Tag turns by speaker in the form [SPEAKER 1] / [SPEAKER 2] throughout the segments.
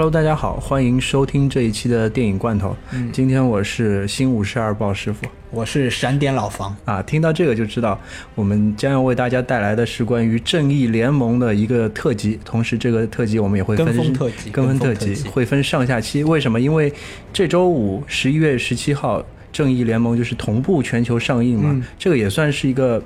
[SPEAKER 1] Hello，大家好，欢迎收听这一期的电影罐头。
[SPEAKER 2] 嗯
[SPEAKER 1] 今天我是新五十二豹师傅
[SPEAKER 2] 我是闪点老房，
[SPEAKER 1] 啊，听到这个就知道我们将要为大家带来的是关于正义联盟的一个特辑，同时这个特辑我们也会分
[SPEAKER 2] 跟风特辑
[SPEAKER 1] 跟风特
[SPEAKER 2] 跟风特辑
[SPEAKER 1] 会分上下期。为什么？因为这周五十一月十七号，正义联盟就是同步全球上映嘛，
[SPEAKER 2] 嗯
[SPEAKER 1] 这个也算是一个。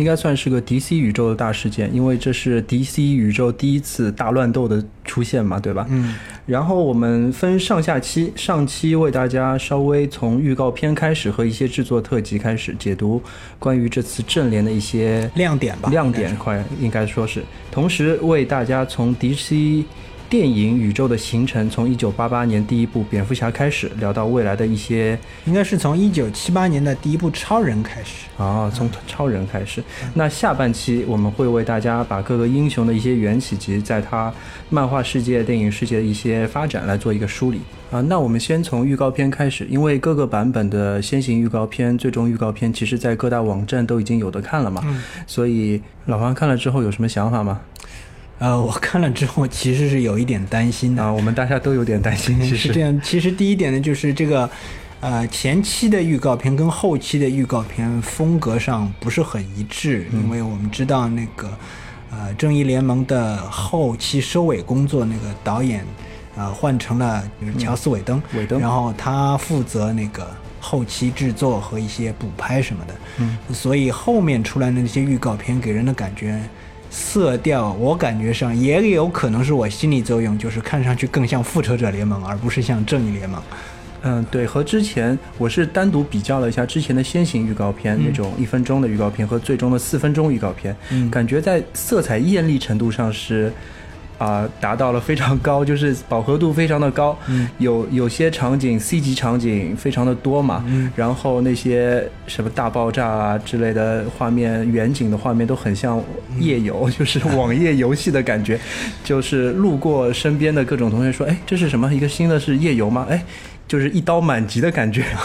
[SPEAKER 1] 应该算是个 DC 宇宙的大事件，因为这是 DC 宇宙第一次大乱斗的出现嘛，对吧？
[SPEAKER 2] 嗯，
[SPEAKER 1] 然后我们分上下期，上期为大家稍微从预告片开始和一些制作特辑开始解读关于这次正联的一些
[SPEAKER 2] 亮点吧，
[SPEAKER 1] 亮点，快应该说是，同时为大家从 DC 电影宇宙的形成，从一九八八年第一部蝙蝠侠开始，聊到未来的一些
[SPEAKER 2] 应该是从一九七八年的第一部超人开始。
[SPEAKER 1] 啊，从超人开始。那下半期我们会为大家把各个英雄的一些缘起及在他漫画世界、电影世界的一些发展来做一个梳理啊。那我们先从预告片开始，因为各个版本的先行预告片、最终预告片，其实在各大网站都已经有的看了嘛。
[SPEAKER 2] 嗯
[SPEAKER 1] 所以老黄看了之后有什么想法吗？
[SPEAKER 2] 呃，我看了之后其实是有一点担心的。
[SPEAKER 1] 啊，我们大家都有点担心，其实
[SPEAKER 2] 是这样，其实第一点呢，就是这个，呃，前期的预告片跟后期的预告片风格上不是很一致，
[SPEAKER 1] 嗯
[SPEAKER 2] 因为我们知道那个，呃，正义联盟的后期收尾工作那个导演，呃，换成了就是乔斯韦登，
[SPEAKER 1] 嗯韦登
[SPEAKER 2] 然后他负责那个后期制作和一些补拍什么的，
[SPEAKER 1] 嗯，
[SPEAKER 2] 所以后面出来的那些预告片给人的感觉。色调，我感觉上也有可能是我心理作用，就是看上去更像复仇者联盟，而不是像正义联盟。
[SPEAKER 1] 嗯，对，和之前我是单独比较了一下之前的先行预告片、那种一分钟的预告片和最终的四分钟预告片，
[SPEAKER 2] 嗯
[SPEAKER 1] 感觉在色彩艳丽程度上是啊、达到了非常高，就是饱和度非常的高。
[SPEAKER 2] 嗯
[SPEAKER 1] 有有些场景 C 级场景非常的多嘛，
[SPEAKER 2] 嗯
[SPEAKER 1] 然后那些什么大爆炸啊之类的画面，远景的画面都很像夜游，就是网页游戏的感觉。就是路过身边的各种同学说：“哎，这是什么？一个新的是夜游吗？”哎，就是一刀满级的感觉。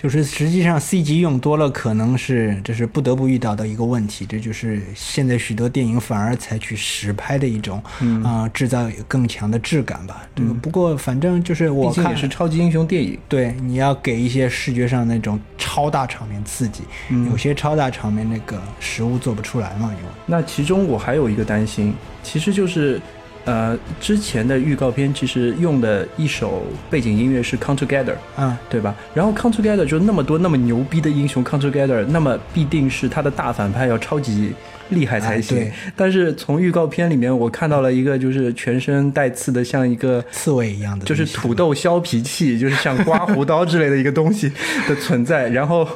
[SPEAKER 2] 就是实际上 C 级用多了，可能是这是不得不遇到的一个问题，这就是现在许多电影反而采取实拍的一种，
[SPEAKER 1] 嗯
[SPEAKER 2] 啊、制造更强的质感吧。这个不过反正就是我看
[SPEAKER 1] 也是超级英雄电影。
[SPEAKER 2] 对，你要给一些视觉上那种超大场面刺激，
[SPEAKER 1] 嗯
[SPEAKER 2] 有些超大场面那个实物做不出来嘛，因为
[SPEAKER 1] 那其中我还有一个担心，其实就是，呃，之前的预告片其实用的一首背景音乐是《Come Together》，
[SPEAKER 2] 嗯、
[SPEAKER 1] 对吧？然后《Come Together》就那么多那么牛逼的英雄，《Come Together》那么必定是他的大反派要超级厉害才行。
[SPEAKER 2] 哎
[SPEAKER 1] 但是从预告片里面，我看到了一个就是全身带刺的，像一个
[SPEAKER 2] 刺猬一样的，
[SPEAKER 1] 就是土豆削皮器，就是像刮胡刀之类的一个东西的存在，然后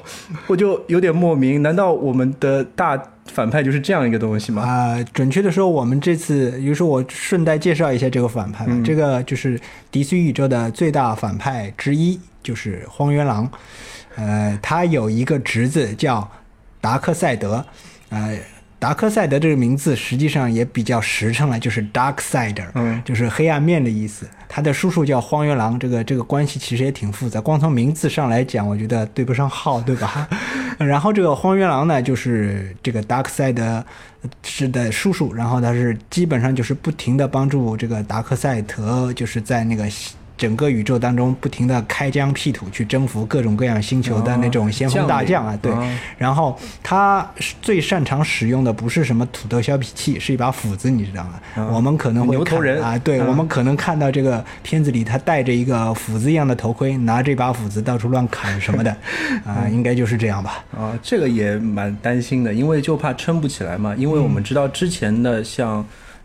[SPEAKER 1] 我就有点莫名，难道我们的大反派就是这样一个东西吗？
[SPEAKER 2] 啊、准确的说，我们这次，比如说我顺带介绍一下这个反派吧。
[SPEAKER 1] 嗯
[SPEAKER 2] 这个就是 DC 宇宙的最大反派之一，就是荒原狼。呃，他有一个侄子叫达克赛德，呃。达克赛德这个名字实际上也比较实诚了，就是 Dark Sider，
[SPEAKER 1] 嗯
[SPEAKER 2] 就是黑暗面的意思。他的叔叔叫荒原狼，这个这个关系其实也挺复杂。光从名字上来讲，我觉得对不上号，对吧？然后这个荒原狼呢，就是这个 Dark Side 是的叔叔，然后他是基本上就是不停的帮助这个达克赛德，就是在那个整个宇宙当中不停的开疆辟土，去征服各种各样星球的那种先锋大将啊，对。
[SPEAKER 1] 哦
[SPEAKER 2] 然后他最擅长使用的不是什么土豆削皮器，是一把斧子，你知道吗？
[SPEAKER 1] 嗯
[SPEAKER 2] 我们可能会啊，对、
[SPEAKER 1] 嗯
[SPEAKER 2] 我们可能看到这个片子里他戴着一个斧子一样的头盔，拿这把斧子到处乱砍什么的，啊、应该就是这样吧。
[SPEAKER 1] 啊，这个也蛮担心的，因为就怕撑不起来嘛。因为我们知道之前的像，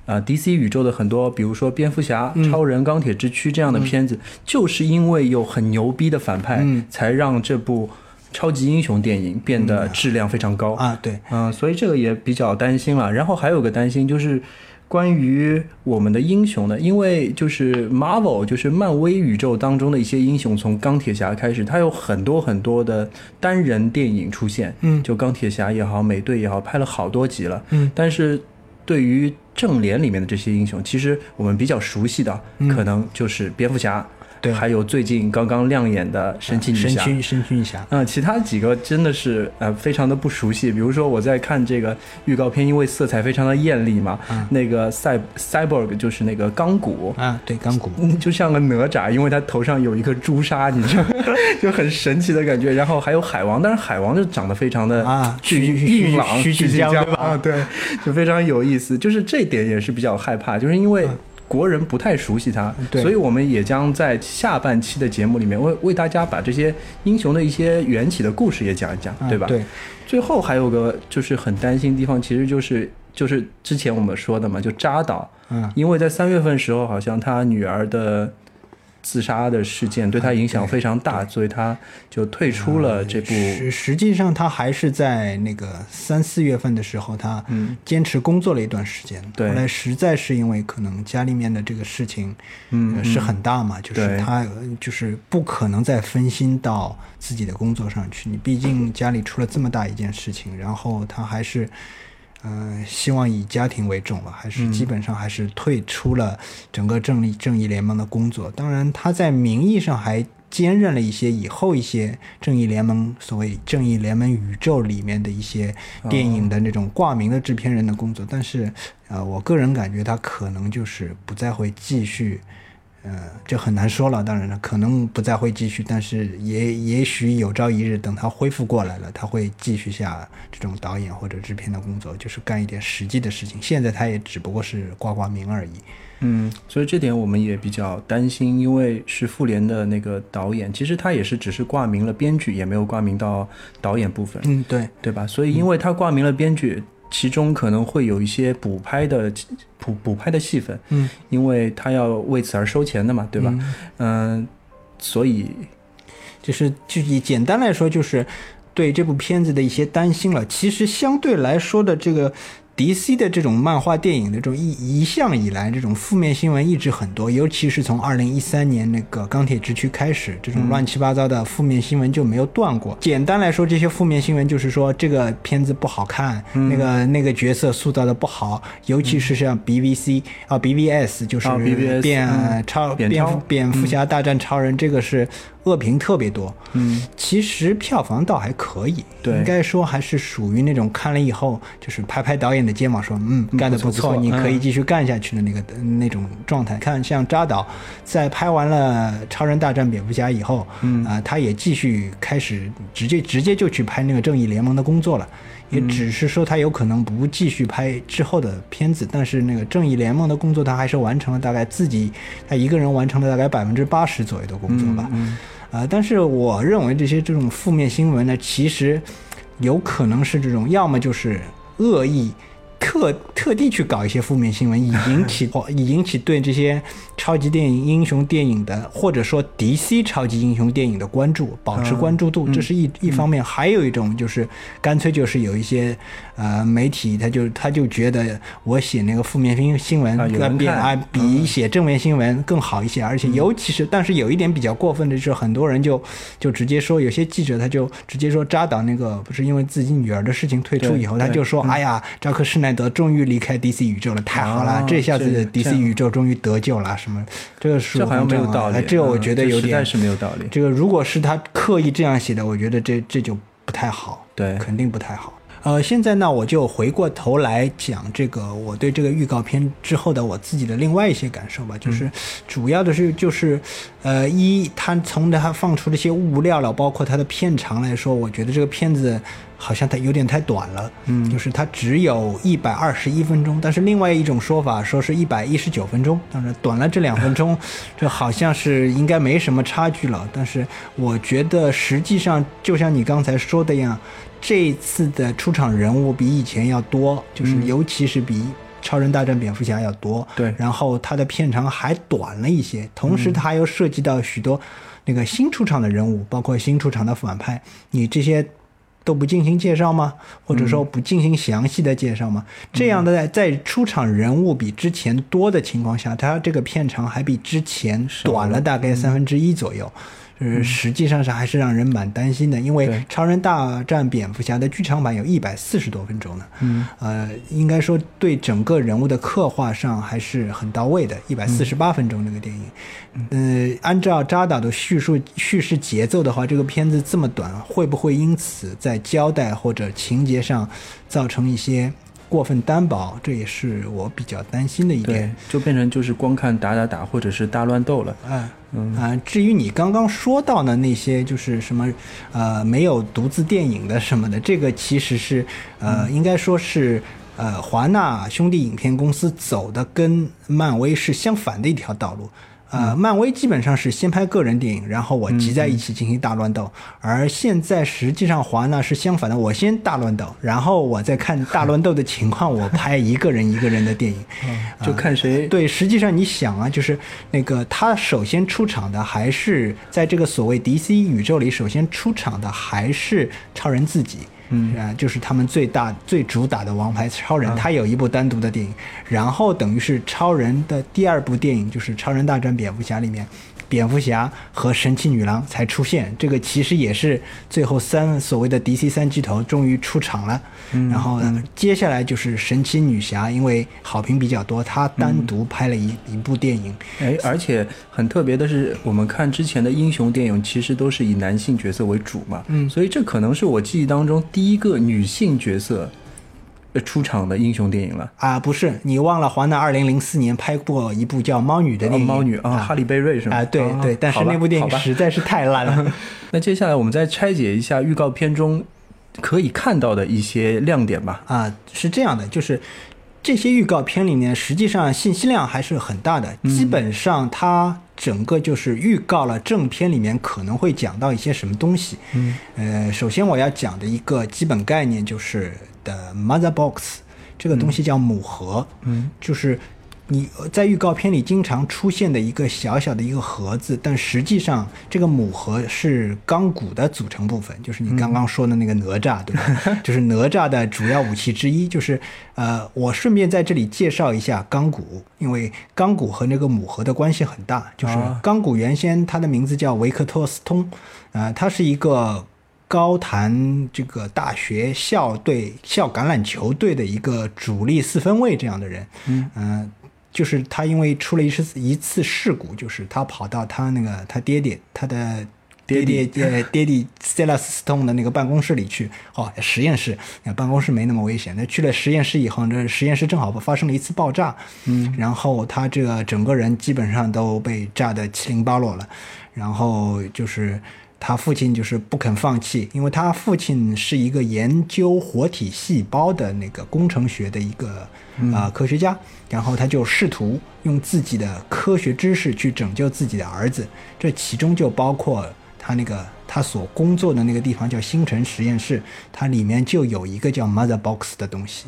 [SPEAKER 1] 呃，DC 宇宙的很多，比如说蝙蝠侠、超人、钢铁之躯这样的片子，就是因为有很牛逼的反派，
[SPEAKER 2] 嗯
[SPEAKER 1] 才让这部超级英雄电影变得质量非常高。
[SPEAKER 2] 啊，对，
[SPEAKER 1] 嗯，所以这个也比较担心了。然后还有个担心就是关于我们的英雄呢，因为就是 Marvel 就是漫威宇宙当中的一些英雄，从钢铁侠开始，它有很多很多的单人电影出现，
[SPEAKER 2] 嗯
[SPEAKER 1] 就钢铁侠也好，美队也好，拍了好多集了，
[SPEAKER 2] 嗯
[SPEAKER 1] 但是。对于正联里面的这些英雄，其实我们比较熟悉的，可能就是蝙蝠侠，
[SPEAKER 2] 对
[SPEAKER 1] 还有最近刚刚亮眼的神奇女侠。
[SPEAKER 2] 神奇神奇女侠，
[SPEAKER 1] 嗯，其他几个真的是呃非常的不熟悉。比如说我在看这个预告片，因为色彩非常的艳丽嘛，那个赛 cyborg 就是那个钢骨，
[SPEAKER 2] 啊，对，钢骨，
[SPEAKER 1] 嗯，就像个哪吒，因为他头上有一颗朱砂，你知道，就很神奇的感觉。然后还有海王，但是海王就长得非常的
[SPEAKER 2] 啊
[SPEAKER 1] 俊
[SPEAKER 2] 徐徐
[SPEAKER 1] 硬朗、
[SPEAKER 2] 徐徐
[SPEAKER 1] 徐
[SPEAKER 2] 锦江对吧
[SPEAKER 1] 啊，对，就非常有意思。就是这点也是比较害怕，就是因为。国人不太熟悉他，所以我们也将在下半期的节目里面为为大家把这些英雄的一些缘起的故事也讲一讲，
[SPEAKER 2] 啊
[SPEAKER 1] 对吧？
[SPEAKER 2] 对，
[SPEAKER 1] 最后还有个就是很担心的地方，其实就是就是之前我们说的嘛，就扎导，
[SPEAKER 2] 嗯，
[SPEAKER 1] 因为在三月份时候，好像他女儿的自杀的事件对他影响非常大，所以他就退出了这部。
[SPEAKER 2] 实实际上他还是在那个三四月份的时候，他
[SPEAKER 1] 嗯
[SPEAKER 2] 坚持工作了一段时间。
[SPEAKER 1] 对
[SPEAKER 2] 后来实在是因为可能家里面的这个事情，
[SPEAKER 1] 嗯
[SPEAKER 2] 呃是很大嘛，就是他呃就是不可能再分心到自己的工作上去。你毕竟家里出了这么大一件事情，然后他还是。呃，希望以家庭为重吧，还是基本上还是退出了整个正义正义联盟的工作。当然，他在名义上还兼任了一些以后一些正义联盟所谓正义联盟宇宙里面的一些电影的那种挂名的制片人的工作。但是，呃，我个人感觉他可能就是不再会继续。呃，就很难说了，当然了，可能不再会继续，但是也也许有朝一日，等他恢复过来了，他会继续下这种导演或者制片的工作，就是干一点实际的事情。现在他也只不过是挂挂名而已。
[SPEAKER 1] 嗯，所以这点我们也比较担心，因为是复联的那个导演，其实他也是只是挂名了编剧，也没有挂名到导演部分，
[SPEAKER 2] 嗯，对，
[SPEAKER 1] 对吧？所以因为他挂名了编剧，其中可能会有一些补拍的补补拍的戏份，
[SPEAKER 2] 嗯，
[SPEAKER 1] 因为他要为此而收钱的嘛，对吧？嗯、所以
[SPEAKER 2] 就是就以简单来说，就是对这部片子的一些担心了。其实相对来说的这个。DC 的这种漫画电影的这种一一向以来，这种负面新闻一直很多，尤其是从二零一三年那个钢铁之躯开始，这种乱七八糟的负面新闻就没有断过。简单来说，这些负面新闻就是说这个片子不好看，那个那个角色塑造的不好，尤其是像 BVC 啊 BVS 就是
[SPEAKER 1] 啊，BVS
[SPEAKER 2] 变、
[SPEAKER 1] 嗯。
[SPEAKER 2] 超
[SPEAKER 1] 扁超
[SPEAKER 2] 蝙蝠蝙蝠侠大战超人，这个是恶评特别多。
[SPEAKER 1] 嗯，
[SPEAKER 2] 其实票房倒还可以，
[SPEAKER 1] 对
[SPEAKER 2] 应该说还是属于那种看了以后就是拍拍导演的肩膀说，嗯，干得
[SPEAKER 1] 不错
[SPEAKER 2] 你可以
[SPEAKER 1] 嗯
[SPEAKER 2] 继续干下去的那个、那种状态。看像扎导在拍完了《超人大战蝙蝠侠》以后，
[SPEAKER 1] 嗯
[SPEAKER 2] 啊、他也继续开始直接直接就去拍那个正义联盟的工作了。也只是说他有可能不继续拍之后的片子，但是那个正义联盟的工作他还是完成了，大概自己他一个人完成了大概百分之八十左右的工作吧。
[SPEAKER 1] 啊
[SPEAKER 2] 呃，但是我认为这些这种负面新闻呢，其实有可能是这种，要么就是恶意。特特地去搞一些负面新闻，以引起以引起对这些超级电影、英雄电影的，或者说 DC 超级英雄电影的关注，保持关注度，这是一一方面。还有一种就是，干脆就是有一些呃媒体，他就他就觉得我写那个负面新新闻
[SPEAKER 1] 啊
[SPEAKER 2] 比啊比写正面新闻更好一些，而且尤其是，但是有一点比较过分的就是，很多人就就直接说，有些记者他就直接说扎导那个不是因为自己女儿的事情退出以后，他就说，
[SPEAKER 1] 对
[SPEAKER 2] 哎呀，扎克施耐德终于离开 DC 宇宙了，太好了，
[SPEAKER 1] 啊
[SPEAKER 2] 这下子 DC 宇宙终于得救了，什么这个是
[SPEAKER 1] 这好像没有道理，
[SPEAKER 2] 这个我
[SPEAKER 1] 嗯
[SPEAKER 2] 觉得有点
[SPEAKER 1] 这实在是没有道理。
[SPEAKER 2] 这个如果是他刻意这样写的，我觉得这这就不太好，
[SPEAKER 1] 对
[SPEAKER 2] 肯定不太好。呃，现在呢，我就回过头来讲这个我对这个预告片之后的我自己的另外一些感受吧，就是主要的是就是，呃，一他从他放出这些物料了，包括他的片长来说，我觉得这个片子好像它有点太短了，嗯，就是它只有一百二十一分钟，但是另外一种说法说是一百一十九分钟，当然短了这两分钟，这好像是应该没什么差距了，但是我觉得实际上就像你刚才说的一样。这次的出场人物比以前要多，就是尤其是比《超人大战蝙蝠侠》要多。
[SPEAKER 1] 对
[SPEAKER 2] 然后它的片长还短了一些，同时它还有涉及到许多那个新出场的人物，包括新出场的反派，你这些都不进行介绍吗？或者说不进行详细的介绍吗？这样的在在出场人物比之前多的情况下，它这个片长还比之前短了大概三分之一左右。就是实际上是还是让人蛮担心的，因为《超人大战蝙蝠侠》的剧场版有一百四十多分钟呢，
[SPEAKER 1] 嗯，
[SPEAKER 2] 呃，应该说对整个人物的刻画上还是很到位的，一百四十八分钟这个电影，呃，按照扎导的叙述叙事节奏的话，这个片子这么短，会不会因此在交代或者情节上造成一些过分单薄？这也是我比较担心的一
[SPEAKER 1] 对
[SPEAKER 2] 点。，
[SPEAKER 1] 就变成就是光看打打打或者是大乱斗了。
[SPEAKER 2] 啊、
[SPEAKER 1] 嗯
[SPEAKER 2] 啊、至于你刚刚说到的那些，就是什么，呃，没有独自电影的什么的，这个其实是，呃，应该说是，呃，华纳兄弟影片公司走的跟漫威是相反的一条道路。呃，漫威基本上是先拍个人电影，然后我集在一起进行大乱斗，而现在实际上华纳是相反的，我先大乱斗，然后我再看大乱斗的情况，我拍一个人一个人的电影。
[SPEAKER 1] 就看谁
[SPEAKER 2] 对，实际上你想啊，就是那个他首先出场的还是在这个所谓 DC 宇宙里，首先出场的还是超人自己。嗯。啊，就是他们最大最主打的王牌超人，他有一部单独的电影，然后等于是超人的第二部电影，就是《超人大战蝙蝠侠》里面，蝙蝠侠和神奇女郎才出现。这个其实也是最后三所谓的 DC 三巨头终于出场了。然后呢，接下来就是神奇女侠，因为好评比较多，她单独拍了一、一部电影。
[SPEAKER 1] 哎，而且很特别的是，我们看之前的英雄电影，其实都是以男性角色为主嘛，
[SPEAKER 2] 嗯
[SPEAKER 1] 所以这可能是我记忆当中第一个女性角色呃出场的英雄电影了。
[SPEAKER 2] 啊，不是，你忘了华纳二零零四年拍过一部叫《猫女》的
[SPEAKER 1] 哦
[SPEAKER 2] 电影？
[SPEAKER 1] 猫女啊，哈利贝瑞是吗？
[SPEAKER 2] 啊，对
[SPEAKER 1] 啊
[SPEAKER 2] 对，但是那部电影实在是太烂了。
[SPEAKER 1] 那接下来我们再拆解一下预告片中可以看到的一些亮点吧。
[SPEAKER 2] 啊，是这样的，就是这些预告片里面，实际上信息量还是很大的，基本上它整个就是预告了正片里面可能会讲到一些什么东西。
[SPEAKER 1] 嗯，
[SPEAKER 2] 呃，首先我要讲的一个基本概念就是的 mother box，这个东西叫母盒，
[SPEAKER 1] 嗯，
[SPEAKER 2] 就是。你在预告片里经常出现的一个小小的一个盒子，但实际上这个母盒是钢骨的组成部分，就是你刚刚说的那个哪吒，对吧？就是哪吒的主要武器之一。就是呃，我顺便在这里介绍一下钢骨，因为钢骨和那个母盒的关系很大。就是
[SPEAKER 1] 啊
[SPEAKER 2] 钢骨原先它的名字叫维克托斯通，呃，它是一个高谈这个大学校队校橄榄球队的一个主力四分卫这样的人。
[SPEAKER 1] 嗯
[SPEAKER 2] 呃就是他因为出了一次一次事故，就是他跑到他那个他爹爹他的爹
[SPEAKER 1] 爹
[SPEAKER 2] 爹呃爹地 Stella Stone 的那个办公室里去，哦实验室，那办公室没那么危险。那去了实验室以后，这实验室正好发生了一次爆炸，
[SPEAKER 1] 嗯，
[SPEAKER 2] 然后他这个整个人基本上都被炸得七零八落了，然后就是。他父亲就是不肯放弃，因为他父亲是一个研究活体细胞的那个工程学的一个啊、呃科学家，然后他就试图用自己的科学知识去拯救自己的儿子，这其中就包括他那个他所工作的那个地方叫星辰实验室，它里面就有一个叫 Mother Box 的东西。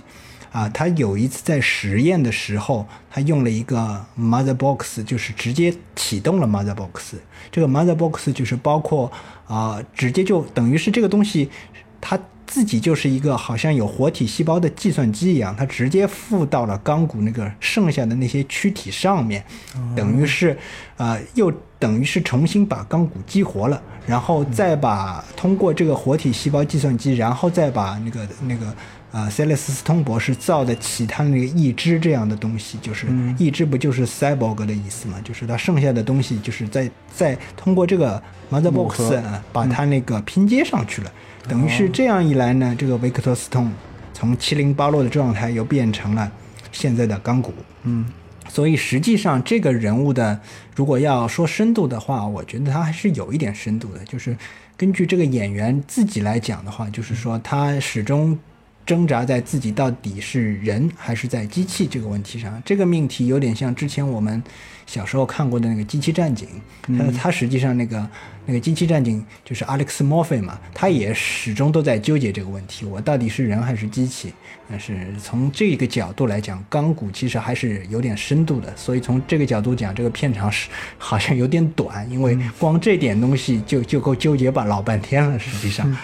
[SPEAKER 2] 啊，他有一次在实验的时候，他用了一个 Mother Box，就是直接启动了 Mother Box。这个 Mother Box 就是包括啊、直接就等于是这个东西，它自己就是一个好像有活体细胞的计算机一样，它直接附到了钢骨那个剩下的那些躯体上面，等于是啊、又等于是重新把钢骨激活了，然后再把通过这个活体细胞计算机，然后再把那个那个。啊，塞勒斯斯通博士造的其他那个义肢这样的东西，就是义肢不就是 cyborg 的意思嘛？就是他剩下的东西，就是在在通过这个 mother box 啊，把它那个拼接上去了。等于是这样一来呢，这个维克托斯通从七零八落的状态又变成了现在的钢骨。
[SPEAKER 1] 嗯，
[SPEAKER 2] 所以实际上这个人物的，如果要说深度的话，我觉得他还是有一点深度的。就是根据这个演员自己来讲的话，就是说他始终挣扎在自己到底是人还是在机器这个问题上。这个命题有点像之前我们小时候看过的那个《机器战警》，他他实际上那个那个机器战警就是 Alex Morphy 嘛，他也始终都在纠结这个问题：我到底是人还是机器？但是从这个角度来讲，钢骨其实还是有点深度的。所以从这个角度讲，这个片长是好像有点短，因为光这点东西就就够纠结吧老半天了。实际上。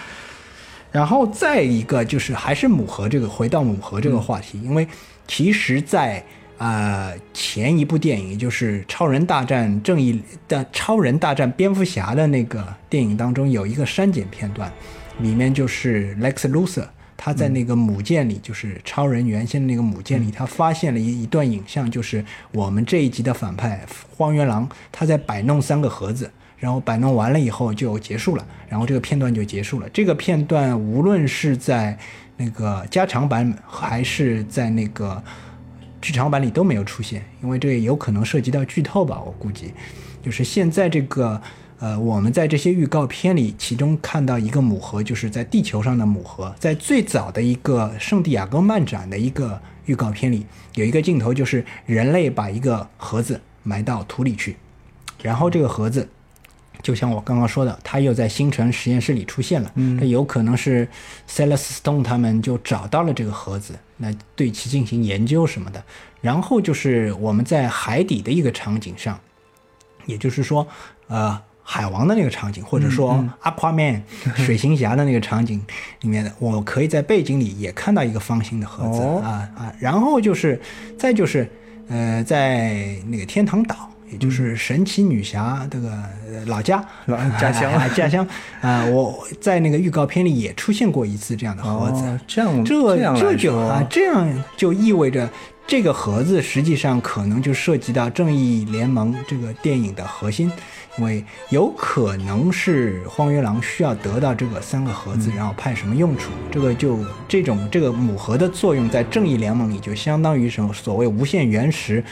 [SPEAKER 2] 然后再一个就是还是母盒这个，回到母盒这个话题，因为其实在，呃前一部电影，就是《超人大战正义》的《超人大战蝙蝠侠》的那个电影当中，有一个删减片段，里面就是 Lex Luthor 他在那个母舰里，就是超人原先的那个母舰里，他发现了一一段影像，就是我们这一集的反派荒原狼，他在摆弄三个盒子。然后摆弄完了以后就结束了，然后这个片段就结束了。这个片段无论是在那个加长版还是在那个剧场版里都没有出现，因为这也有可能涉及到剧透吧，我估计。就是现在这个呃，我们在这些预告片里，其中看到一个母盒，就是在地球上的母盒，在最早的一个圣地亚哥漫展的一个预告片里，有一个镜头就是人类把一个盒子埋到土里去，然后这个盒子。就像我刚刚说的，他又在星辰实验室里出现了。嗯，有可能是 Celestone 他们就找到了这个盒子，那对其进行研究什么的。然后就是我们在海底的一个场景上，也就是说，呃，海王的那个场景，或者说 Aquaman 水行侠的那个场景里面的，我可以在背景里也看到一个方形的盒子啊啊。然后就是，再就是，呃，在那个天堂岛。也就是神奇女侠这个老家。
[SPEAKER 1] 老 家乡。
[SPEAKER 2] 家乡。啊，我在那个预告片里也出现过一次这样的盒子，
[SPEAKER 1] 这样
[SPEAKER 2] 这这就
[SPEAKER 1] 啊
[SPEAKER 2] 这样就意味着这个盒子实际上可能就涉及到正义联盟这个电影的核心。因为有可能是荒原狼需要得到这个三个盒子，然后派什么用处？这个就这种这个母盒的作用，在正义联盟里就相当于什么所谓无限原石，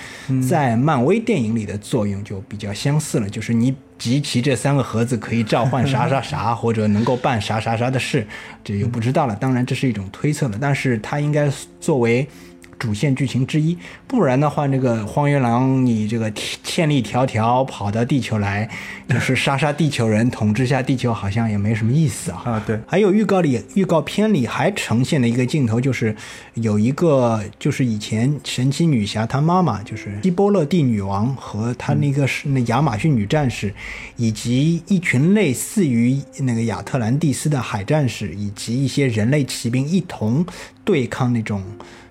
[SPEAKER 2] 在漫威电影里的作用就比较相似了。就是你集齐这三个盒子，可以召唤啥啥啥，或者能够办啥啥啥的事，这就不知道了。当然这是一种推测了，但是它应该作为。主线剧情之一，不然的话，那个荒原狼你这个千里迢迢跑到地球来，就是杀杀地球人，统治下地球，好像也没什么意思啊。
[SPEAKER 1] 啊，对。
[SPEAKER 2] 还有预告里，预告片里还呈现了一个镜头，就是有一个，就是以前神奇女侠她妈妈，就是希波勒蒂女王和她那个是那亚马逊女战士，以及一群类似于那个亚特兰蒂斯的海战士，以及一些人类骑兵一同对抗那种。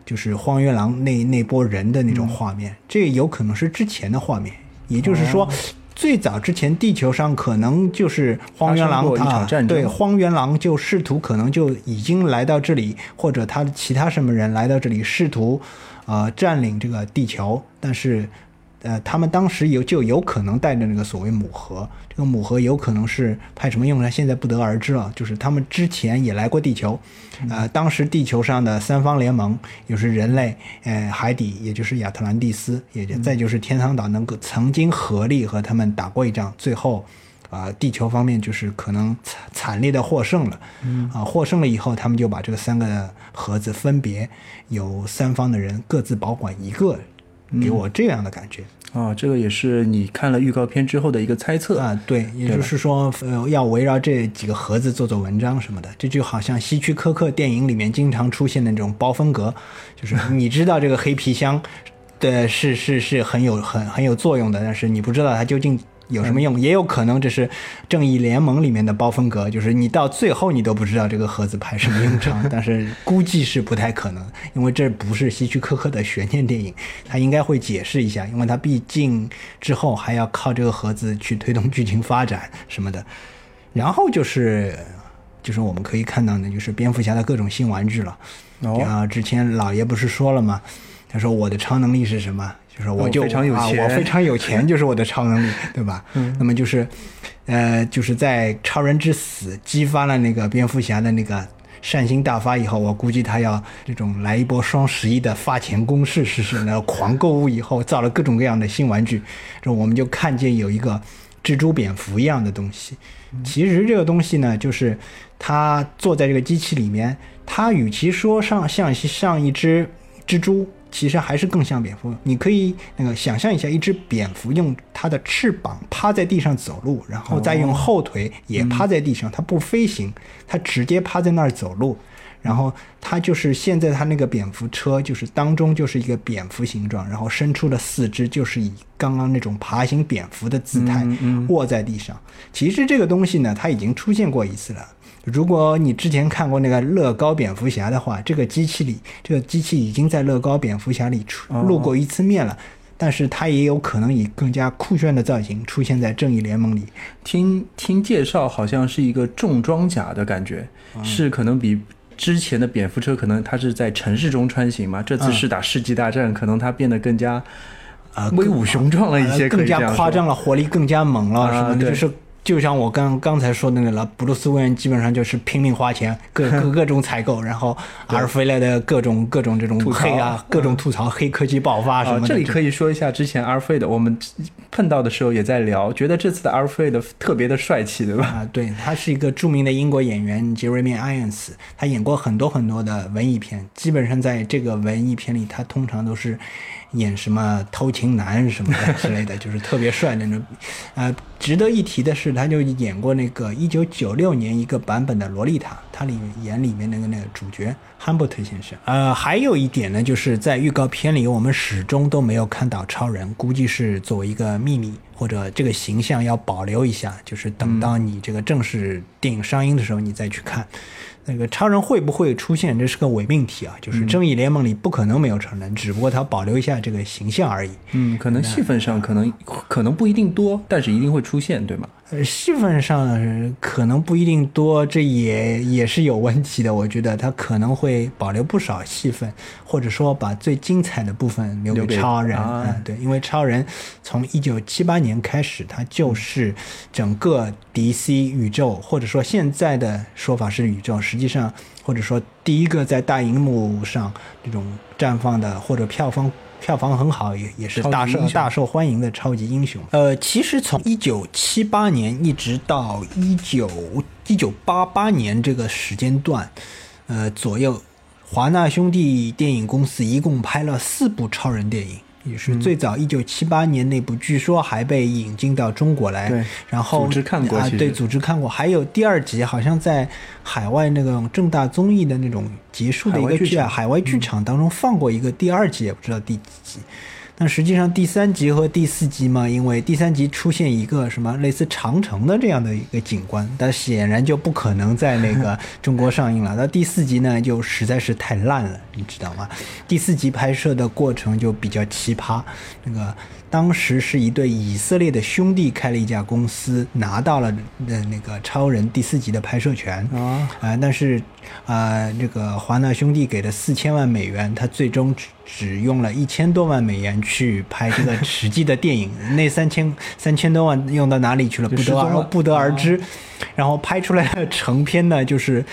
[SPEAKER 2] 就是荒原狼那那波人的那种画面，这有可能是之前的画面，也就是说，最早之前地球上可能就是荒原狼啊，对，荒原狼就试图可能就已经来到这里，或者他的其他什么人来到这里试图，呃，占领这个地球，但是。呃，他们当时有就有可能带着那个所谓母盒，这个母盒有可能是派什么用呢？现在不得而知了。就是他们之前也来过地球，呃，当时地球上的三方联盟，就是人类，呃，海底，也就是亚特兰蒂斯，也就再就是天堂岛，能够曾经合力和他们打过一仗，最后，啊，地球方面就是可能惨惨烈的获胜了，啊，获胜了以后，他们就把这个三个盒子分别由三方的人各自保管一个。给我这样的感觉
[SPEAKER 1] 啊，这个也是你看了预告片之后的一个猜测
[SPEAKER 2] 啊。对，也就是说，呃，要围绕这几个盒子做做文章什么的。这就好像希区柯克电影里面经常出现的那种包风格，就是 你知道这个黑皮箱的是是是很有很很有作用的，但是你不知道它究竟。有什么用？也有可能这是正义联盟里面的包风格，就是你到最后你都不知道这个盒子派什么用场，但是估计是不太可能，因为这不是希区柯克的悬念电影，他应该会解释一下，因为他毕竟之后还要靠这个盒子去推动剧情发展什么的。然后就是，就是我们可以看到呢，就是蝙蝠侠的各种新玩具了。啊，之前老爷不是说了吗？他说我的超能力是什么？就是我就啊，我非常有钱，就是我的超能力，对吧？嗯。那么就是，呃，就是在超人之死激发了那个蝙蝠侠的那个善心大发以后，我估计他要这种来一波双十一的发钱攻势，是是那狂购物以后造了各种各样的新玩具，这我们就看见有一个蜘蛛蝙蝠一样的东西。其实这个东西呢，就是他坐在这个机器里面，他与其说上像像一只蜘蛛。其实还是更像蝙蝠。你可以那个想象一下，一只蝙蝠用它的翅膀趴在地上走路，然后再用后腿也趴在地上，它不飞行，它直接趴在那儿走路。然后它就是现在它那个蝙蝠车，就是当中就是一个蝙蝠形状，然后伸出了四肢，就是以刚刚那种爬行蝙蝠的姿态卧在地上。其实这个东西呢，它已经出现过一次了。如果你之前看过那个乐高蝙蝠侠的话，这个机器里，这个机器已经在乐高蝙蝠侠里出露过一次面了，但是它也有可能以更加酷炫的造型出现在正义联盟里。
[SPEAKER 1] 听听介绍，好像是一个重装甲的感觉，是可能比之前的蝙蝠车可能它是在城市中穿行嘛，这次是打世纪大战，可能它变得更加
[SPEAKER 2] 呃
[SPEAKER 1] 威武雄壮了一些，
[SPEAKER 2] 更加夸张了，活力更加猛了，
[SPEAKER 1] 啊
[SPEAKER 2] 什么的，就是就像我刚刚才说的那个了，布鲁斯韦恩基本上就是拼命花钱，各 各各种采购，然后阿尔弗雷的各种各种这种黑啊，各种吐槽黑科技爆发什么，
[SPEAKER 1] 这里可以说一下之前 Alfred，我们碰到的时候也在聊，觉得这次的 Alfred 特别的帅气，对吧？
[SPEAKER 2] 啊，对，他是一个著名的英国演员杰瑞米·艾恩斯，他演过很多很多的文艺片，基本上在这个文艺片里，他通常都是演什么偷情男什么的之类的，就是特别帅的那种。呃，值得一提的是，他就演过那个一九九六年一个版本的《洛丽塔》，他里演里面那个那个主角汉伯特先生。呃，还有一点呢，就是在预告片里，我们始终都没有看到超人，估计是作为一个秘密。或者这个形象要保留一下，就是等到你这个正式电影上映的时候，你再去看。那个超人会不会出现，这是个伪命题啊！就是正义联盟里不可能没有超人，只不过他保留一下这个形象而已。
[SPEAKER 1] 嗯，可能戏份上可能可能不一定多，但是一定会出现，对吗？
[SPEAKER 2] 呃，戏份上可能不一定多，这也也是有问题的。我觉得他可能会保留不少戏份，或者说把最精彩的部分留
[SPEAKER 1] 留给
[SPEAKER 2] 给超人。
[SPEAKER 1] 啊
[SPEAKER 2] 嗯，对，因为超人从一九七八年开始，他就是整个 DC 宇宙，或者说现在的说法是宇宙，实际上或者说第一个在大荧幕上这种绽放的，或者票房。票房很好，也也是大受大受欢迎的超级英雄。呃，其实从一九七八年一直到一九一九八八年这个时间段，呃左右，华纳兄弟电影公司一共拍了四部超人电影。也是最早一九七八年那部，据说还被引进到中国来，
[SPEAKER 1] 对
[SPEAKER 2] 然后
[SPEAKER 1] 组织看过
[SPEAKER 2] 啊，对，组织看过。还有第二集，好像在海外那种正大综艺的那种结束的一个剧啊，海外剧场当中放过一个第二集，也不知道第几集。但实际上第三集和第四集嘛，因为第三集出现一个什么类似长城的这样的一个景观，但显然就不可能在那个 中国上映了。那第四集呢，就实在是太烂了，你知道吗？第四集拍摄的过程就比较奇葩，那个当时是一对以色列的兄弟开了一家公司，拿到了那那个超人第四集的拍摄权
[SPEAKER 1] 啊
[SPEAKER 2] 啊、但是啊、这个华纳兄弟给的四千万美元，他最终只只用了一千多万美元去拍这个实际的电影，那三千三千多万用到哪里去了？不得而不得而知。然后拍出来的成片呢，就是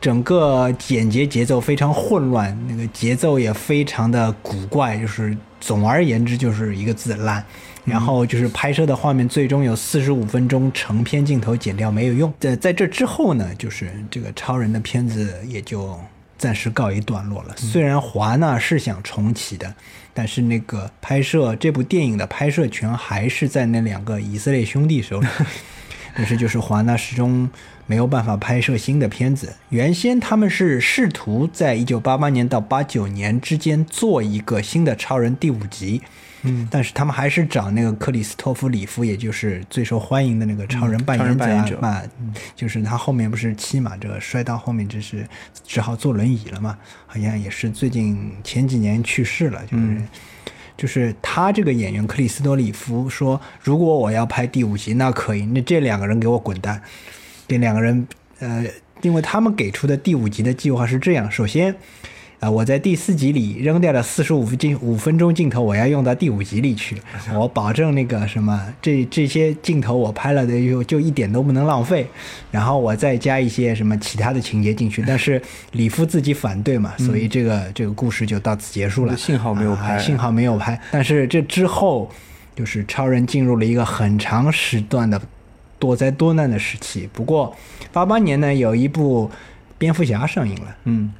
[SPEAKER 2] 整个剪辑节奏非常混乱，那个节奏也非常的古怪，就是总而言之就是一个字烂。然后就是拍摄的画面，最终有四十五分钟成片镜头剪掉没有用。在在这之后呢，就是这个超人的片子也就暂时告一段落了。虽然华纳是想重启的，但是那个拍摄这部电影的拍摄权还是在那两个以色列兄弟手里。但是就是华纳始终没有办法拍摄新的片子。原先他们是试图在一九八八年到八九年之间做一个新的超人第五集，
[SPEAKER 1] 嗯，
[SPEAKER 2] 但是他们还是找那个克里斯托弗里夫，也就是最受欢迎的那个超人扮演者就是他后面不是骑马这个摔到后面，就是只好坐轮椅了嘛，好像也是最近前几年去世了，就是。
[SPEAKER 1] 嗯。
[SPEAKER 2] 就是他这个演员克里斯多里夫说，如果我要拍第五集，那可以，那这两个人给我滚蛋，这两个人，呃，因为他们给出的第五集的计划是这样，首先，啊、我在第四集里扔掉了四十五分镜五分钟镜头，我要用到第五集里去，我保证那个什么，这这些镜头我拍了的就就一点都不能浪费，然后我再加一些什么其他的情节进去，但是里夫自己反对嘛，所以这个这个故事就到此结束了。
[SPEAKER 1] 幸好没有拍
[SPEAKER 2] 啊幸好没有拍。但是这之后，就是超人进入了一个很长时段的多灾多难的时期。不过，八八年呢，有一部蝙蝠侠上映了。
[SPEAKER 1] 嗯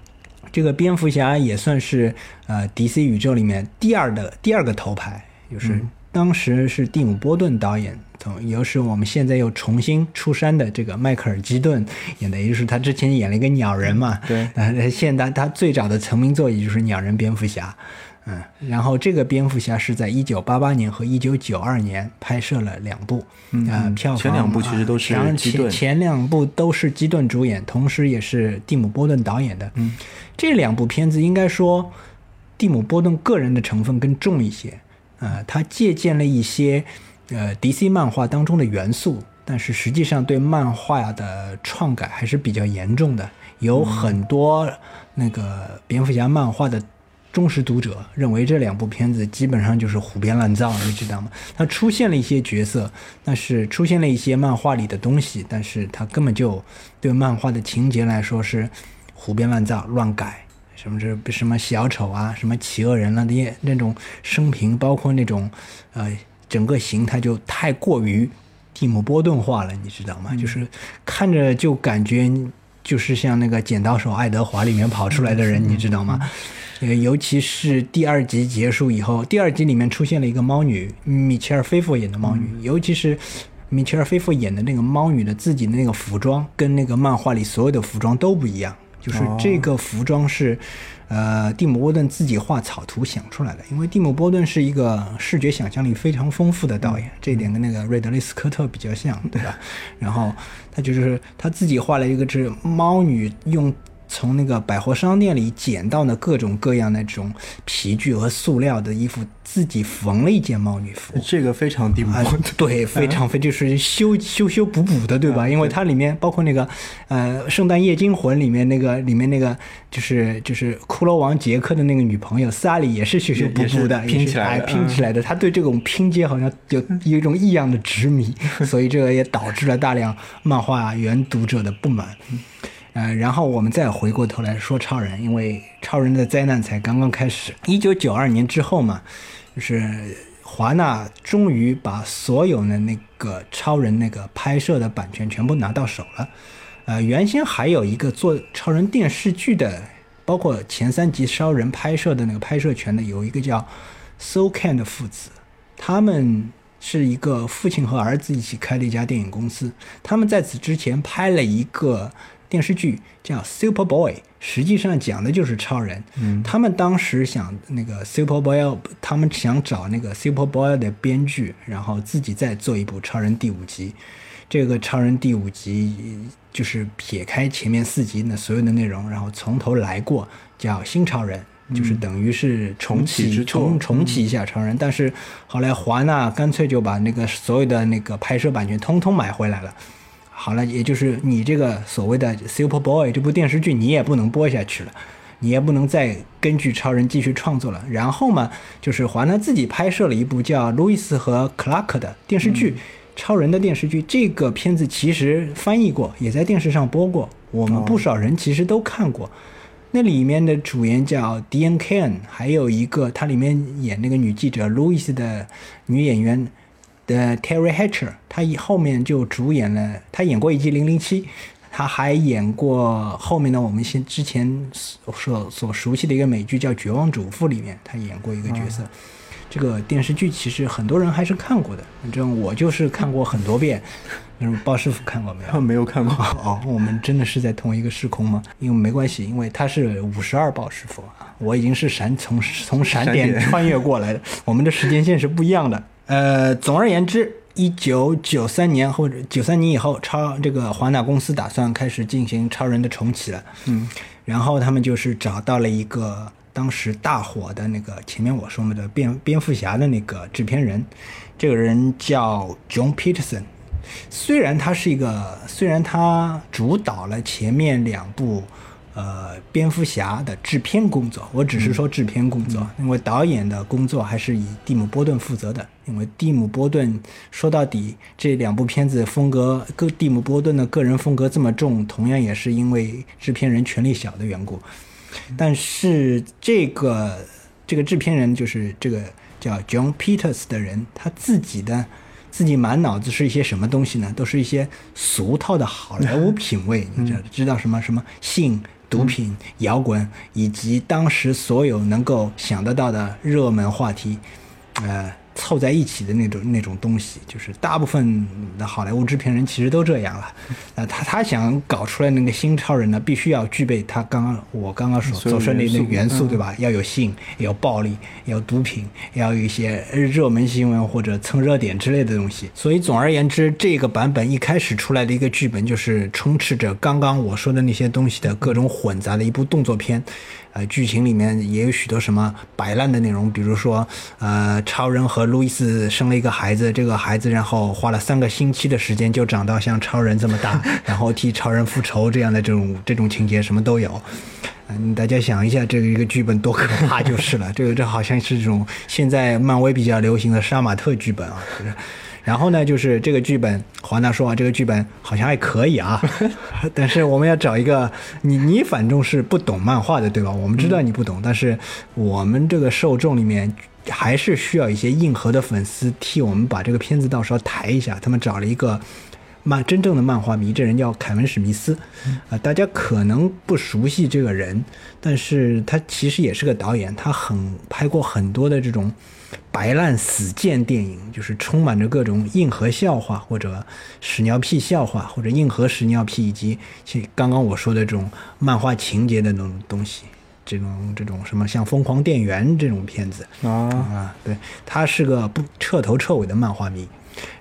[SPEAKER 2] 这个蝙蝠侠也算是呃 DC 宇宙里面第二的第二个头牌，就是当时是蒂姆·波顿导演，同又是我们现在又重新出山的这个迈克尔·基顿演的，也就是他之前演了一个鸟人嘛，
[SPEAKER 1] 对。
[SPEAKER 2] 呃，现在他最早的成名作也就是鸟人蝙蝠侠。嗯，然后这个蝙蝠侠是在一九八八年和一九九二年拍摄了两部，
[SPEAKER 1] 嗯
[SPEAKER 2] 票房
[SPEAKER 1] 前两部其实都是基顿
[SPEAKER 2] 前前两部都是基顿主演，同时也是蒂姆·波顿导演的。
[SPEAKER 1] 嗯，
[SPEAKER 2] 这两部片子应该说，蒂姆·波顿个人的成分更重一些，呃，他借鉴了一些呃 DC 漫画当中的元素，但是实际上对漫画的创改还是比较严重的，有很多那个蝙蝠侠漫画的。忠实读者认为这两部片子基本上就是胡编乱造，你知道吗？它出现了一些角色，但是出现了一些漫画里的东西，但是它根本就对漫画的情节来说是胡编乱造、乱改。什么这什么小丑啊，什么企鹅人了、那些那种生平，包括那种呃整个形态就太过于蒂姆·波顿化了，你知道吗？就是看着就感觉就是像那个《剪刀手爱德华》里面跑出来的人，你知道吗？呃，尤其是第二集结束以后，第二集里面出现了一个猫女，米切尔·菲佛演的猫女，尤其是米切尔·菲佛演的那个猫女的自己的那个服装，跟那个漫画里所有的服装都不一样，就是这个服装是，呃，蒂姆·波顿自己画草图想出来的，因为蒂姆·波顿是一个视觉想象力非常丰富的导演，这一点跟那个瑞德利·斯科特比较像，对吧？然后他就是他自己画了一个是猫女用。从那个百货商店里捡到的各种各样那种皮具和塑料的衣服，自己缝了一件猫女服。
[SPEAKER 1] 这个非常蒂姆
[SPEAKER 2] 啊，对，非常非就是修修修补补的，对吧？因为它里面包括那个呃《圣诞夜惊魂》里面那个里面那个就是就是骷髅王杰克的那个女朋友萨里也是修修补补的，
[SPEAKER 1] 拼起来的
[SPEAKER 2] 拼起来的。他对这种拼接好像有有一种异样的执迷，所以这个也导致了大量漫画原读者的不满。呃，然后我们再回过头来说超人，因为超人的灾难才刚刚开始。一九九二年之后嘛，就是华纳终于把所有的那个超人那个拍摄的版权全部拿到手了。呃，原先还有一个做超人电视剧的，包括前三集超人拍摄的那个拍摄权的，有一个叫 SoCan 的父子，他们是一个父亲和儿子一起开了一家电影公司。他们在此之前拍了一个电视剧叫《Super Boy》，实际上讲的就是超人。
[SPEAKER 1] 嗯
[SPEAKER 2] 他们当时想那个 Super Boy，他们想找那个 Super Boy 的编剧，然后自己再做一部超人第五集。这个超人第五集就是撇开前面四集的所有的内容，然后从头来过，叫新超人。就是等于是重
[SPEAKER 1] 重启
[SPEAKER 2] 重重启一下超人，但是后来华纳干脆就把那个所有的那个拍摄版权通通买回来了。好了，也就是你这个所谓的 Super Boy 这部电视剧，你也不能播下去了，你也不能再根据超人继续创作了。然后嘛，就是华纳自己拍摄了一部叫《路易斯和克拉克》的电视剧，超人的电视剧。这个片子其实翻译过，也在电视上播过，我们不少人其实都看过。那里面的主演叫 Dean Cain，还有一个他里面演那个女记者路易斯的女演员的 Terry Hatcher，他以后面就主演了，他演过一集零零七，他还演过后面的我们先之前所所熟悉的一个美剧叫《绝望主妇》里面，他演过一个角色。这个电视剧其实很多人还是看过的，反正我就是看过很多遍。嗯，鲍师傅看过没有？
[SPEAKER 1] 没有看过。
[SPEAKER 2] 哦，我们真的是在同一个时空吗？因为没关系，因为他是五十二鲍师傅啊，我已经是闪从从闪点穿越过来的，我们的时间线是不一样的。呃，总而言之，一九九三年或者九三年以后，超这个华纳公司打算开始进行超人的重启了。
[SPEAKER 1] 嗯，
[SPEAKER 2] 然后他们就是找到了一个当时大火的那个前面我说的蝙蝙蝠侠的那个制片人，这个人叫 John Peterson。虽然他是一个，虽然他主导了前面两部，呃，蝙蝠侠的制片工作，我只是说制片工作，因为导演的工作还是以蒂姆·波顿负责的。因为蒂姆·波顿说到底，这两部片子风格，个蒂姆·波顿的个人风格这么重，同样也是因为制片人权力小的缘故。但是这个这个制片人就是这个叫 John Peters 的人，他自己的自己满脑子是一些什么东西呢？都是一些俗套的好莱坞品味，你知道知道什么什么性、毒品、摇滚，以及当时所有能够想得到的热门话题，呃，凑在一起的那种那种东西，就是大部分的好莱坞制片人其实都这样了。啊，他他想搞出来那个新超人呢，必须要具备他刚刚我刚刚说
[SPEAKER 1] 所
[SPEAKER 2] 所说的那
[SPEAKER 1] 元素
[SPEAKER 2] 元素，
[SPEAKER 1] 嗯
[SPEAKER 2] 对吧？要有性，要有暴力，有毒品，要有一些热门新闻或者蹭热点之类的东西。所以总而言之，这个版本一开始出来的一个剧本就是充斥着刚刚我说的那些东西的各种混杂的一部动作片。呃，剧情里面也有许多什么摆烂的内容，比如说，呃，超人和路易斯生了一个孩子，这个孩子然后花了三个星期的时间就长到像超人这么大，然后替超人复仇这样的这种这种情节什么都有。嗯，大家想一下，这个一个剧本多可怕就是了。这个这好像是这种现在漫威比较流行的杀马特剧本啊，就是。然后呢，就是这个剧本，华纳说啊，这个剧本好像还可以啊，但是我们要找一个你，你反正是不懂漫画的，对吧？我们知道你不懂，但是我们这个受众里面还是需要一些硬核的粉丝替我们把这个片子到时候抬一下。他们找了一个漫真正的漫画迷，这人叫凯文史密斯，啊、大家可能不熟悉这个人，但是他其实也是个导演，他很拍过很多的这种白烂死贱电影，就是充满着各种硬核笑话或者屎尿屁笑话，或者硬核屎尿屁，以及其刚刚我说的这种漫画情节的那种东西。这种这种什么像《疯狂电源》这种片子
[SPEAKER 1] 啊，
[SPEAKER 2] 啊，对，他是个不彻头彻尾的漫画迷。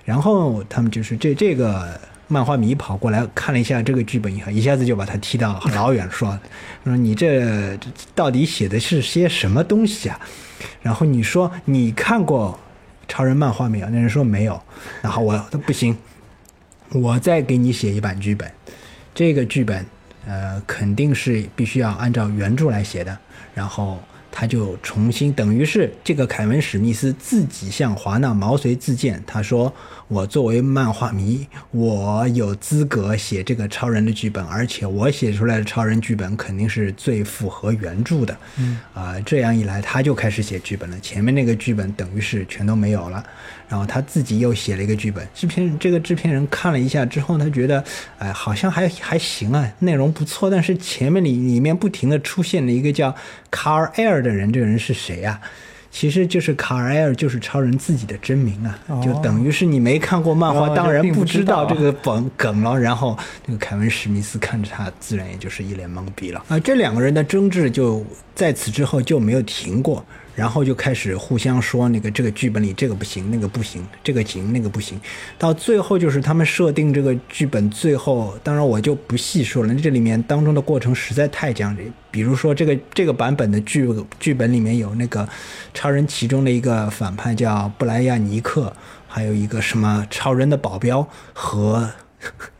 [SPEAKER 2] 然后他们就是这这个漫画迷跑过来看了一下这个剧本以后，一下子就把他踢到老远，说 说你这到底写的是些什么东西啊？然后你说你看过超人漫画没有？那人说没有。然后我说不行，我再给你写一版剧本，这个剧本呃肯定是必须要按照原著来写的。然后他就重新，等于是这个凯文史密斯自己向华纳毛遂自荐，他说：“我作为漫画迷，我有资格写这个超人的剧本，而且我写出来的超人剧本肯定是最符合原著的。”嗯，啊、这样一来，他就开始写剧本了。前面那个剧本等于是全都没有了，然后他自己又写了一个剧本。制片人这个制片人看了一下之后，他觉得，哎，好像还还行啊，内容不错，但是前面里里面不停的出现了一个叫卡尔埃尔的人，这个人是谁啊、其实就是卡尔埃尔，就是超人自己的真名啊，
[SPEAKER 1] 哦
[SPEAKER 2] 就等于是你没看过漫画，
[SPEAKER 1] 哦
[SPEAKER 2] 当然
[SPEAKER 1] 不
[SPEAKER 2] 不知
[SPEAKER 1] 道
[SPEAKER 2] 这个梗梗了。然后那个凯文史密斯看着他，自然也就是一脸懵逼了。啊、这两个人的争执就在此之后就没有停过。然后就开始互相说那个这个剧本里这个不行，那个不行，这个行那个不行，到最后就是他们设定这个剧本，最后当然我就不细说了，这里面当中的过程实在太讲究。比如说这个这个版本的剧剧本里面有那个超人其中的一个反派叫布莱亚尼克，还有一个什么超人的保镖和。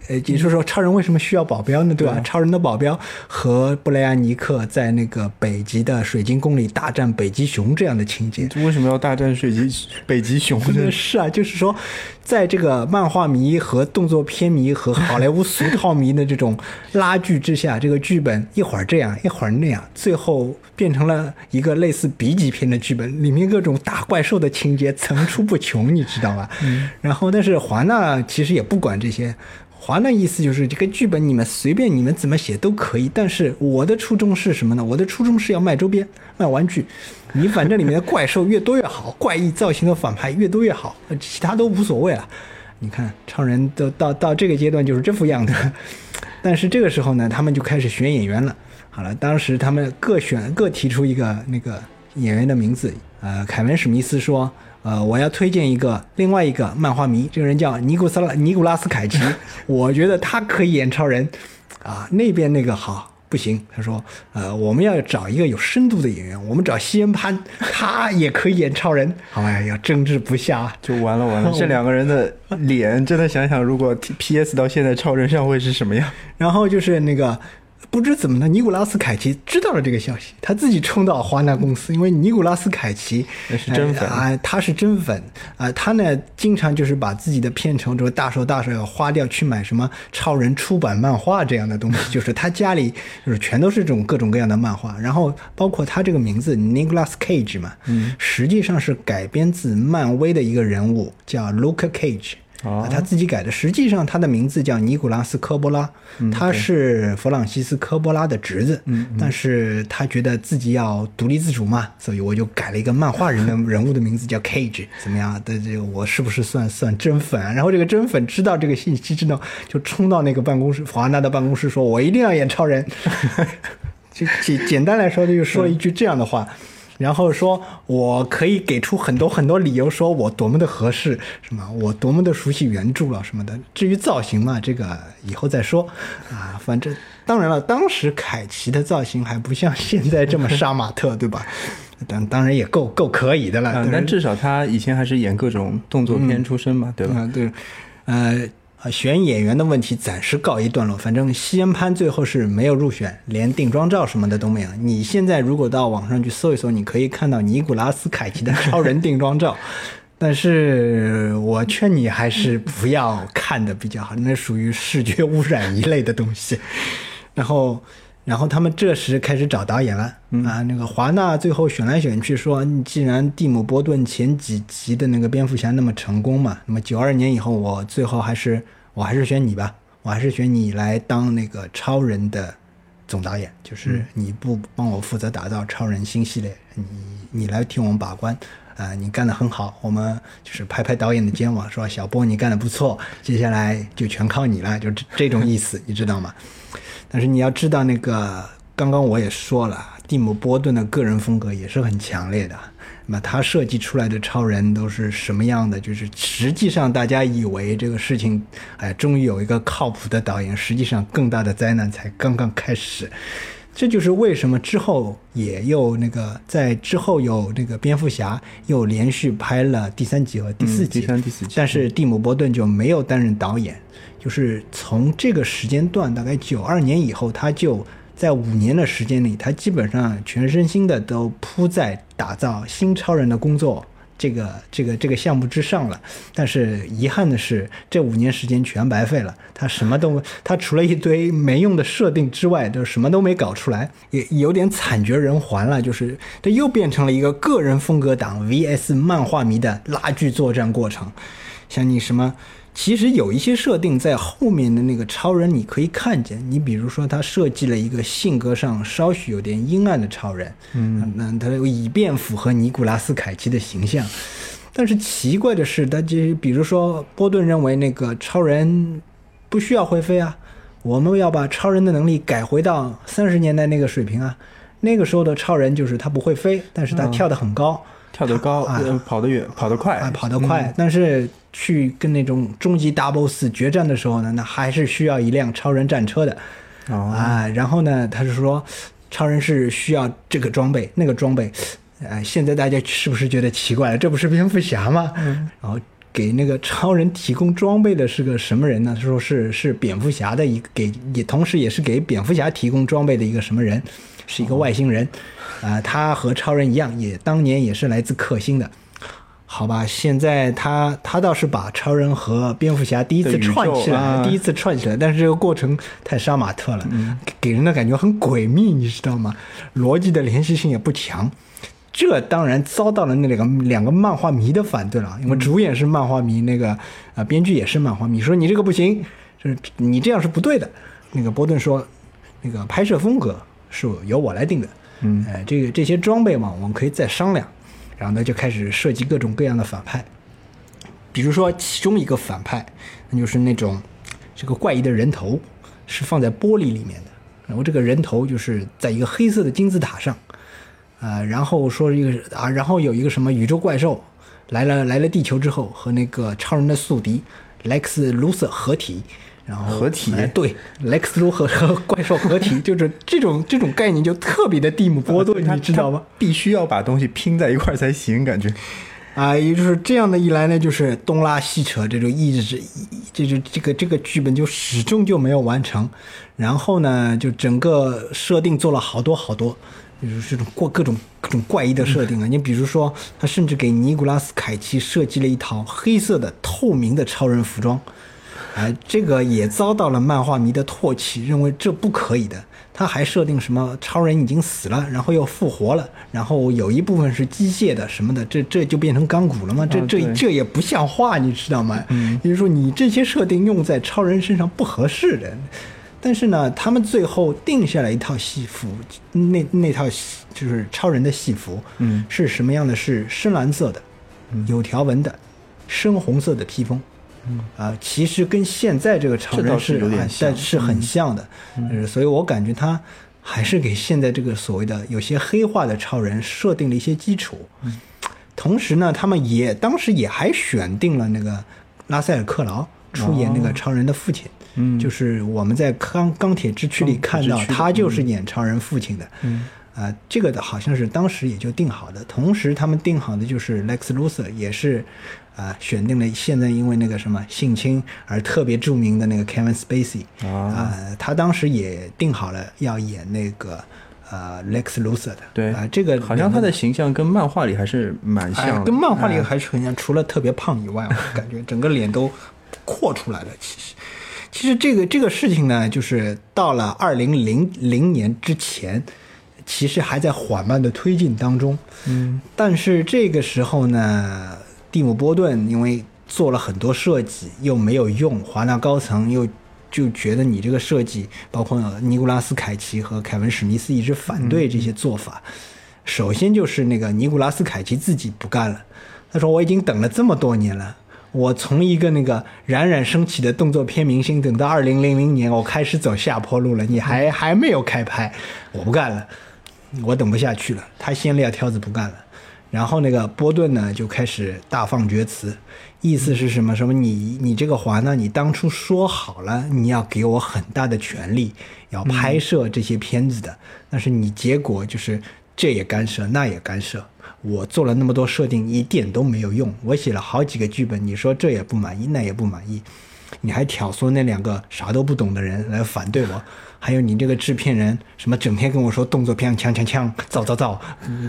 [SPEAKER 2] 呃，也就是说，超人为什么需要保镖呢？对吧？
[SPEAKER 1] 对
[SPEAKER 2] 超人的保镖和布莱亚尼克在那个北极的水晶宫里大战北极熊这样的情节，
[SPEAKER 1] 为什么要大战水极北极熊呢？
[SPEAKER 2] 是啊，就是说，在这个漫画迷和动作片迷和好莱坞俗套迷的这种拉锯之下，这个剧本一会儿这样，一会儿那样，最后变成了一个类似 B 级片的剧本，里面各种打怪兽的情节层出不穷，你知道吧？嗯。然后，但是华纳其实也不管这些。华纳意思就是这个剧本你们随便你们怎么写都可以，但是我的初衷是什么呢？我的初衷是要卖周边、卖玩具。你反正里面的怪兽越多越好，怪异造型的反派越多越好，其他都无所谓了。你看超人都到到这个阶段就是这副样子，但是这个时候呢，他们就开始选演员了。好了，当时他们各选各提出一个那个演员的名字。呃，凯文史密斯说。呃，我要推荐一个另外一个漫画迷，这个人叫尼古斯拉尼古拉斯凯奇，我觉得他可以演超人，啊，那边那个好不行，他说，呃，我们要找一个有深度的演员，我们找西恩潘，他也可以演超人，好呀，要争执不下啊，
[SPEAKER 1] 就完了完了，这两个人的脸真的想想，如果 P S 到现在超人上会是什么样？
[SPEAKER 2] 然后就是那个。不知怎么的，尼古拉斯凯奇知道了这个消息，他自己冲到华纳公司，因为尼古拉斯凯奇
[SPEAKER 1] 那是真粉。
[SPEAKER 2] 啊、他是真粉啊、他呢经常就是把自己的片酬这个大手大手要花掉去买什么超人出版漫画这样的东西，就是他家里就是全都是这种各种各样的漫画，然后包括他这个名字 Nicolas Cage 嘛，嗯，实际上是改编自漫威的一个人物叫 Luke Cage。
[SPEAKER 1] 哦
[SPEAKER 2] 啊他自己改的。实际上他的名字叫尼古拉斯科波拉，他是弗朗西斯科波拉的侄子，
[SPEAKER 1] 嗯
[SPEAKER 2] 但是他觉得自己要独立自主嘛，所以我就改了一个漫画人的 人物的名字叫 Cage，怎么样？的这个我是不是算算真粉啊？然后这个真粉知道这个信息之后，就冲到那个办公室华纳的办公室说：“我一定要演超人。”就简简单来说，他就说了一句这样的话，然后说我可以给出很多很多理由，说我多么的合适，什么我多么的熟悉原著了什么的。至于造型嘛，这个以后再说啊。反正当然了，当时凯奇的造型还不像现在这么杀马特，对吧？当当然也够够可以的了。
[SPEAKER 1] 啊，但至少他以前还是演各种动作片出身嘛，对吧？
[SPEAKER 2] 嗯，对，呃。啊，选演员的问题暂时告一段落。反正西恩潘最后是没有入选，连定妆照什么的都没有。你现在如果到网上去搜一搜，你可以看到尼古拉斯凯奇的超人定妆照，但是我劝你还是不要看的比较好，那属于视觉污染一类的东西。然后，然后他们这时开始找导演了、啊。那个华纳最后选来选去说，你既然蒂姆·波顿前几集的那个蝙蝠侠那么成功嘛，那么九二年以后，我最后还是我还是选你吧，我还是选你来当那个超人的总导演，就是你不帮我负责打造超人新系列，你你来替我们把关。啊、你干得很好，我们就是拍拍导演的肩膀，说小波你干得不错，接下来就全靠你了，就这这种意思，你知道吗？但是你要知道，那个刚刚我也说了，蒂姆·波顿的个人风格也是很强烈的。那么他设计出来的超人都是什么样的？就是实际上大家以为这个事情，哎，终于有一个靠谱的导演，实际上更大的灾难才刚刚开始。这就是为什么之后也又那个在之后有那个蝙蝠侠又连续拍了第三集和第四集，
[SPEAKER 1] 嗯第三第四集
[SPEAKER 2] 但是蒂姆·波顿就没有担任导演，就是从这个时间段，大概九二年以后，他就在五年的时间里，他基本上全身心的都扑在打造新超人的工作这个这个这个项目之上了。但是遗憾的是，这五年时间全白费了，他什么都他除了一堆没用的设定之外，就什么都没搞出来，也有点惨绝人寰了。就是这又变成了一个个人风格党 VS 漫画迷的拉锯作战过程。像你什么，其实有一些设定在后面的那个超人你可以看见。你比如说，他设计了一个性格上稍许有点阴暗的超人，嗯，那他以便符合尼古拉斯凯奇的形象。但是奇怪的是，他就比如说，波顿认为那个超人不需要会飞啊，我们要把超人的能力改回到三十年代那个水平啊。那个时候的超人就是他不会飞，但是他跳得很高。
[SPEAKER 1] 跳得高，
[SPEAKER 2] 啊
[SPEAKER 1] 呃跑得远，跑得快，
[SPEAKER 2] 啊，跑得快，但是去跟那种终极大 boss 决战的时候呢，那还是需要一辆超人战车的
[SPEAKER 1] 哦，
[SPEAKER 2] 啊。然后呢，他是说超人是需要这个装备，那个装备。呃，现在大家是不是觉得奇怪了？这不是蝙蝠侠吗？然后给那个超人提供装备的是个什么人呢？他说是是蝙蝠侠的一个给，也同时也是给蝙蝠侠提供装备的一个什么人，是一个外星人。啊、他和超人一样，也当年也是来自克星的。好吧，现在他他倒是把超人和蝙蝠侠第一次串起来，
[SPEAKER 1] 啊
[SPEAKER 2] 第一次串起来，但是这个过程太杀马特了，给给人的感觉很诡秘，你知道吗？逻辑的联系性也不强。这当然遭到了那两个两个漫画迷的反对了，因为主演是漫画迷，那个啊编剧也是漫画迷，说你这个不行，就是你这样是不对的。那个波顿说，那个拍摄风格是由我来定的，
[SPEAKER 1] 嗯，
[SPEAKER 2] 呃，这个这些装备嘛，我们可以再商量。然后呢，就开始设计各种各样的反派，比如说其中一个反派，那就是那种这个怪异的人头，是放在玻璃里面的，然后这个人头就是在一个黑色的金字塔上，啊、然后说一个啊，然后有一个什么宇宙怪兽来了来了地球之后，和那个超人的宿敌莱克斯卢瑟合体。然后
[SPEAKER 1] 合体
[SPEAKER 2] 哎对，莱克斯卢和和 怪兽合体，就是这种这种概念就特别的蒂姆波顿，你知道吗？？
[SPEAKER 1] 必须要把东西拼在一块儿才行，感觉。
[SPEAKER 2] 啊，也就是这样的一来呢，就是东拉西扯，这种一直这就这个这个剧本就始终就没有完成。然后呢，就整个设定做了好多好多，就是这种过各种各种怪异的设定啊。你比如说，他甚至给尼古拉斯凯奇设计了一套黑色的透明的超人服装。哎，这个也遭到了漫画迷的唾弃，认为这不可以的。他还设定什么超人已经死了，然后又复活了，然后有一部分是机械的什么的，这这就变成钢骨了吗？这这这也不像话，你知道吗？就是说你这些设定用在超人身上不合适的。但是呢，他们最后定下来一套戏服，那那套戏就是超人的戏服，
[SPEAKER 1] 嗯
[SPEAKER 2] 是什么样的？是深蓝色的，有条纹的，深红色的披风。嗯啊、其实跟现在这个超人
[SPEAKER 1] 是有点
[SPEAKER 2] 啊
[SPEAKER 1] 像
[SPEAKER 2] 但是很像的，呃所以我感觉他还是给现在这个所谓的有些黑化的超人设定了一些基础。同时呢，他们也当时也还选定了那个拉塞尔克劳出演那个超人的父亲，
[SPEAKER 1] 嗯。
[SPEAKER 2] 就是我们在钢钢铁之躯里看到他就是演超人父亲的，
[SPEAKER 1] 嗯。
[SPEAKER 2] 啊、这个的好像是当时也就定好的。同时，他们定好的就是 Lex Luthor 也是啊、选定了现在因为那个什么性侵而特别著名的那个 Kevin Spacey
[SPEAKER 1] 啊。
[SPEAKER 2] 呃他当时也定好了要演那个呃 Lex Luthor 的，
[SPEAKER 1] 对
[SPEAKER 2] 啊、这个
[SPEAKER 1] 好像他的形象跟漫画里还是蛮
[SPEAKER 2] 哎
[SPEAKER 1] 像的，
[SPEAKER 2] 跟漫画里
[SPEAKER 1] 哎
[SPEAKER 2] 还是很像，除了特别胖以外，我感觉整个脸都扩出来了。其实，其实这个这个事情呢，就是到了二零零零年之前，其实还在缓慢的推进当中。
[SPEAKER 1] 嗯，
[SPEAKER 2] 但是这个时候呢，蒂姆·波顿因为做了很多设计，又没有用，华纳高层又就觉得你这个设计，包括尼古拉斯·凯奇和凯文·史密斯一直反对这些做法。首先就是那个尼古拉斯·凯奇自己不干了，他说：“我已经等了这么多年了。”我从一个那个冉冉升起的动作片明星，等到二零零零年，我开始走下坡路了，你还还没有开拍，我不干了，我等不下去了。他先撂挑子不干了，然后那个波顿呢就开始大放厥词，意思是什么？什么你你这个华纳，你当初说好了，你要给我很大的权利，要拍摄这些片子的，但是你结果就是这也干涉，那也干涉。我做了那么多设定，一点都没有用。我写了好几个剧本，你说这也不满意，那也不满意，你还挑唆那两个啥都不懂的人来反对我，还有你这个制片人，什么整天跟我说动作片锵锵锵，造造造，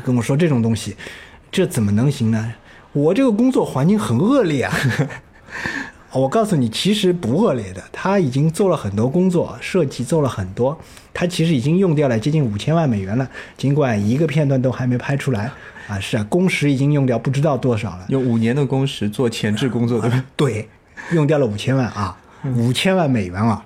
[SPEAKER 2] 跟我说这种东西，这怎么能行呢？我这个工作环境很恶劣啊。我告诉你，其实不恶劣的，他已经做了很多工作，设计做了很多，他其实已经用掉了接近五千万美元了，尽管一个片段都还没拍出来啊，是啊，工时已经用掉不知道多少了。
[SPEAKER 1] 用五年的工时做前置工作，对吧？
[SPEAKER 2] 对，用掉了五千万啊，五千万美元啊。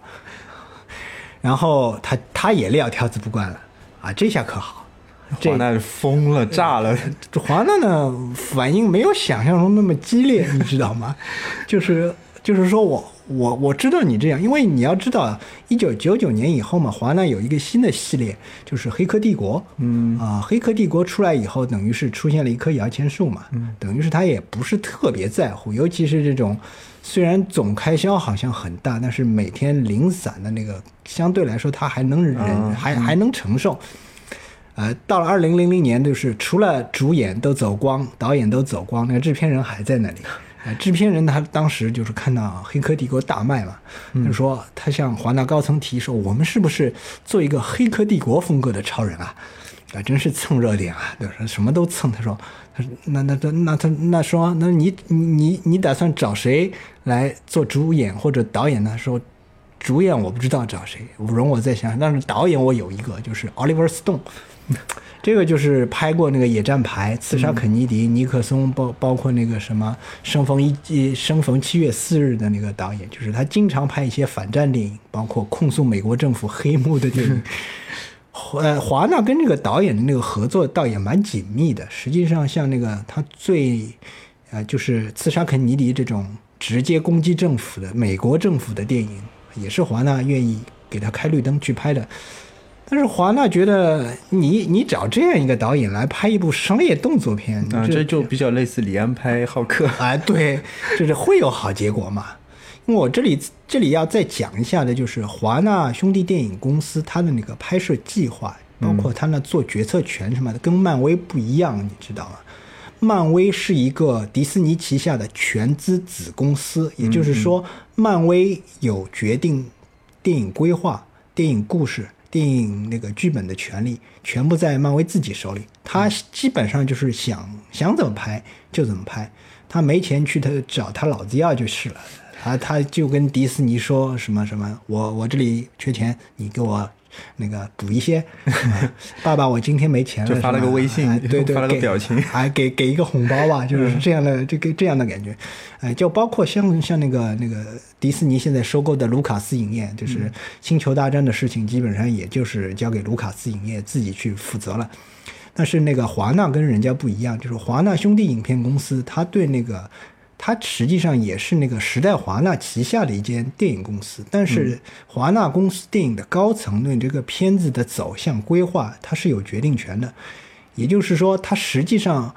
[SPEAKER 2] 然后他他也撂挑子不干了啊，这下可好，这
[SPEAKER 1] 华纳疯了，炸了，
[SPEAKER 2] 华纳呢反应没有想象中那么激烈，你知道吗？就是就是说我我我知道你这样，因为你要知道，一九九九年以后嘛，华纳有一个新的系列，就是《黑客帝国》。嗯啊，黑客帝国》出来以后，等于是出现了一棵摇钱树嘛。嗯，等于是他也不是特别在乎，尤其是这种虽然总开销好像很大，但是每天零散的那个，相对来说他还能忍，
[SPEAKER 1] 啊
[SPEAKER 2] 还还能承受。呃，到了二零零零年，就是除了主演都走光，导演都走光，那个制片人还在那里。呃，制片人他当时就是看到《黑客帝国》大卖嘛，他就说他向华纳高层提说，我们是不是做一个《黑客帝国》风格的超人啊？啊，真是蹭热点啊！对，说什么都蹭。他说，他说那那那那他那说，那你你你你打算找谁来做主演或者导演呢？说主演我不知道找谁，容我再想想。但是导演我有一个，就是 Oliver Stone。这个就是拍过那个《野战排》《刺杀肯尼迪》尼克松，包包括那个什么《生逢一呃生逢七月四日》的那个导演，就是他经常拍一些反战电影，包括控诉美国政府黑幕的电影。呃，华纳跟这个导演的那个合作倒也蛮紧密的。实际上，像那个他最，呃，就是《刺杀肯尼迪》这种直接攻击政府的美国政府的电影，也是华纳愿意给他开绿灯去拍的。但是华纳觉得你你找这样一个导演来拍一部商业动作片，
[SPEAKER 1] 啊，
[SPEAKER 2] 这
[SPEAKER 1] 这就比较类似李安拍《浩克》
[SPEAKER 2] 啊，对，就是会有好结果嘛。因为我这里这里要再讲一下的，就是华纳兄弟电影公司它的那个拍摄计划，包括它那做决策权什么的，跟漫威不一样，你知道吗？漫威是一个迪士尼旗下的全资子公司，也就是说，漫威有决定电影规划、电影故事、电影那个剧本的权利，全部在漫威自己手里。他基本上就是想想怎么拍就怎么拍，他没钱去他找他老子要就是了。他他就跟迪士尼说什么什么，我我这里缺钱，你给我 那个补一些，啊爸爸，我今天没钱了，
[SPEAKER 1] 就发了个微信
[SPEAKER 2] 哎对 对，
[SPEAKER 1] 发了个
[SPEAKER 2] 给
[SPEAKER 1] 表情
[SPEAKER 2] 还给给一个红包吧，就是这样的这个这样的感觉，哎，就包括像像那个那个迪士尼现在收购的卢卡斯影业，就是星球大战的事情，基本上也就是交给卢卡斯影业自己去负责了。但是那个华纳跟人家不一样，就是华纳兄弟影片公司，他对那个它实际上也是那个时代华纳旗下的一间电影公司，但是华纳公司电影的高层对这个片子的走向规划，它是有决定权的。也就是说，它实际上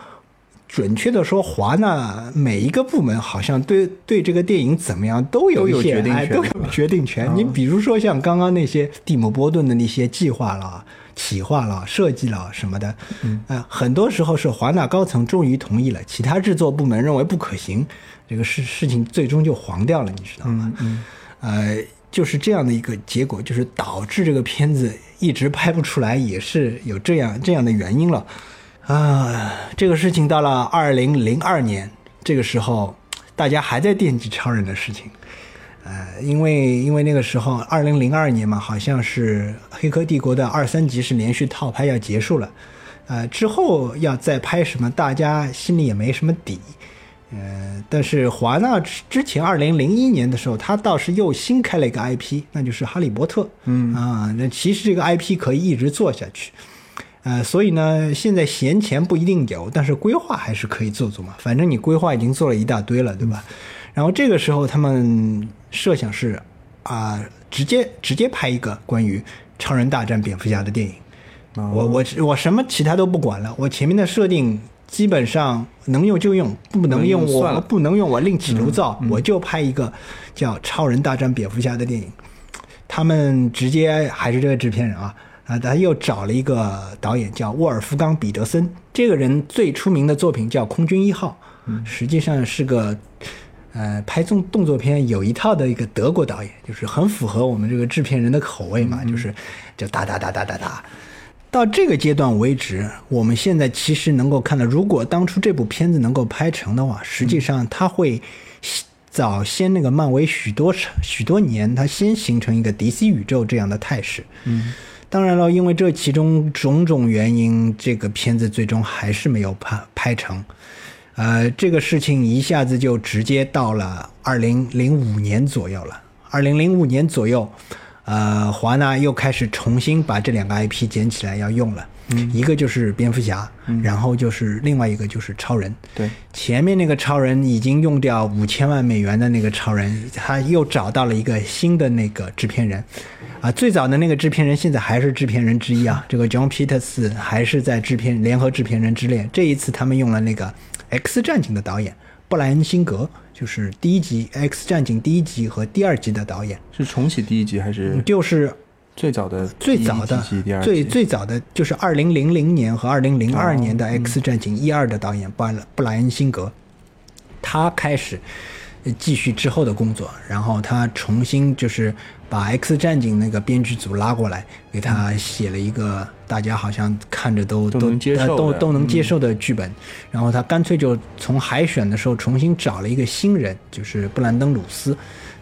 [SPEAKER 2] 准确的说，华纳每一个部门好像对对这个电影怎么样都有一些
[SPEAKER 1] 决定权
[SPEAKER 2] 哎都有决定权。你比如说像刚刚那些蒂姆·波顿的那些计划了。企划了、设计了什么的，嗯，呃，很多时候是华纳高层终于同意了，其他制作部门认为不可行，这个事事情最终就黄掉了，你知道吗？
[SPEAKER 1] 嗯
[SPEAKER 2] 呃，就是这样的一个结果，就是导致这个片子一直拍不出来，也是有这样这样的原因了。啊，这个事情到了二零零二年，这个时候大家还在惦记超人的事情。呃，因为因为那个时候二零零二年嘛，好像是《黑客帝国》的二三集是连续套拍要结束了，呃，之后要再拍什么，大家心里也没什么底。呃，但是华纳之之前二零零一年的时候，他倒是又新开了一个 IP，那就是《哈利波特》。
[SPEAKER 1] 嗯
[SPEAKER 2] 啊，那其实这个 IP 可以一直做下去。呃，所以呢，现在闲钱不一定有，但是规划还是可以做做嘛。反正你规划已经做了一大堆了，对吧？然后这个时候他们设想是啊、直接直接拍一个关于超人大战蝙蝠侠的电影。
[SPEAKER 1] 哦
[SPEAKER 2] 我我我什么其他都不管了，我前面的设定基本上能用就用，不能用我不能用我另起炉灶，我就拍一个叫《超人大战蝙蝠侠》的电影。他们直接还是这个制片人啊啊，他又找了一个导演叫沃尔夫冈·彼得森，这个人最出名的作品叫《空军一号》，实际上是个呃拍动动作片有一套的一个德国导演，就是很符合我们这个制片人的口味嘛，就是就打打打打打打。到这个阶段为止，我们现在其实能够看到，如果当初这部片子能够拍成的话，实际上它会早先那个漫威许多许多年，它先形成一个 DC 宇宙这样的态势。嗯，当然了，因为这其中种种原因，这个片子最终还是没有拍拍成。呃，这个事情一下子就直接到了二零零五年左右了。二零零五年左右，呃，华纳又开始重新把这两个 IP 捡起来要用了。嗯，一个就是蝙蝠侠，然后就是另外一个就是超人。
[SPEAKER 1] 对，
[SPEAKER 2] 前面那个超人已经用掉五千万美元的那个超人，他又找到了一个新的那个制片人，啊，最早的那个制片人现在还是制片人之一啊，这个 John Peters 还是在制片联合制片人之列。这一次他们用了那个《X 战警》的导演布莱恩辛格，就是第一集《X 战警》第一集和第二集的导演，
[SPEAKER 1] 是重启第一集还是？
[SPEAKER 2] 就是
[SPEAKER 1] 最早的
[SPEAKER 2] 最早的最？最早的就是二零零零年和二零零二年的《X 战警》一二的导演布莱布莱恩辛格，他开始呃继续之后的工作，然后他重新就是把《X 战警》那个编剧组拉过来，给他写了一个大家好像看着都
[SPEAKER 1] 都能接受的
[SPEAKER 2] 都都能接受的剧本，然后他干脆就从海选的时候重新找了一个新人，就是布兰登·鲁斯，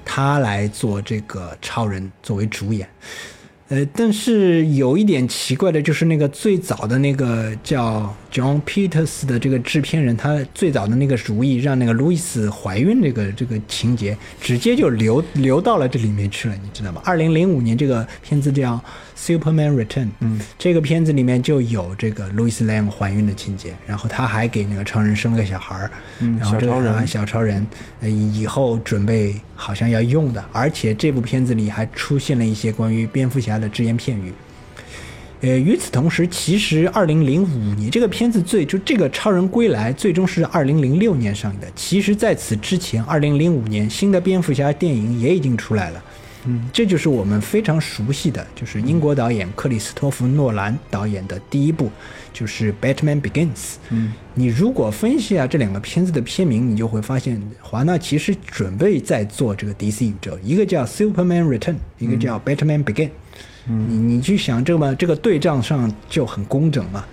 [SPEAKER 2] 他来做这个超人作为主演。呃，但是有一点奇怪的就是那个最早的那个叫 John Peters 的这个制片人，他最早的那个主意让那个路易斯怀孕这个这个情节，直接就流流到了这里面去了，你知道吗？二零零五年这个片子这样 Superman Return，嗯，这个片子里面就有这个路易斯莱恩怀孕的情节，然后他还给那个超人生了个小孩儿，
[SPEAKER 1] 嗯
[SPEAKER 2] 然后这个
[SPEAKER 1] 小超人
[SPEAKER 2] 啊小超人，呃，以后准备好像要用的，而且这部片子里还出现了一些关于蝙蝠侠的只言片语。呃，与此同时，其实二零零五年这个片子最就这个《超人归来》最终是二零零六年上映的。其实，在此之前，二零零五年新的蝙蝠侠电影也已经出来了。嗯，这就是我们非常熟悉的，就是英国导演克里斯托弗·诺兰导演的第一部，就是《Batman Begins》。
[SPEAKER 1] 嗯，
[SPEAKER 2] 你如果分析啊这两个片子的片名，你就会发现华纳其实准备在做这个 DC 宇宙，一个叫 Superman Return，一个叫 Batman Begin。嗯，你你去想这么这个对仗上就很工整嘛。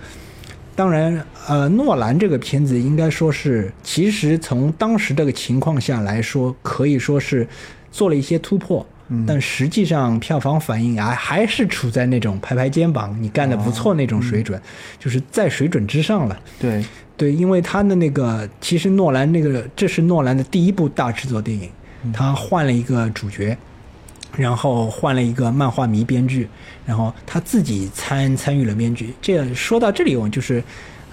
[SPEAKER 2] 当然，呃，诺兰这个片子应该说是，其实从当时这个情况下来说，可以说是做了一些突破。但实际上票房反应啊还是处在那种拍拍肩膀，你干的不错那种水准，就是在水准之上了。
[SPEAKER 1] 对，
[SPEAKER 2] 对，因为他的那个其实诺兰那个这是诺兰的第一部大制作电影，他换了一个主角。然后换了一个漫画迷编剧，然后他自己参参与了编剧。这说到这里，我就是，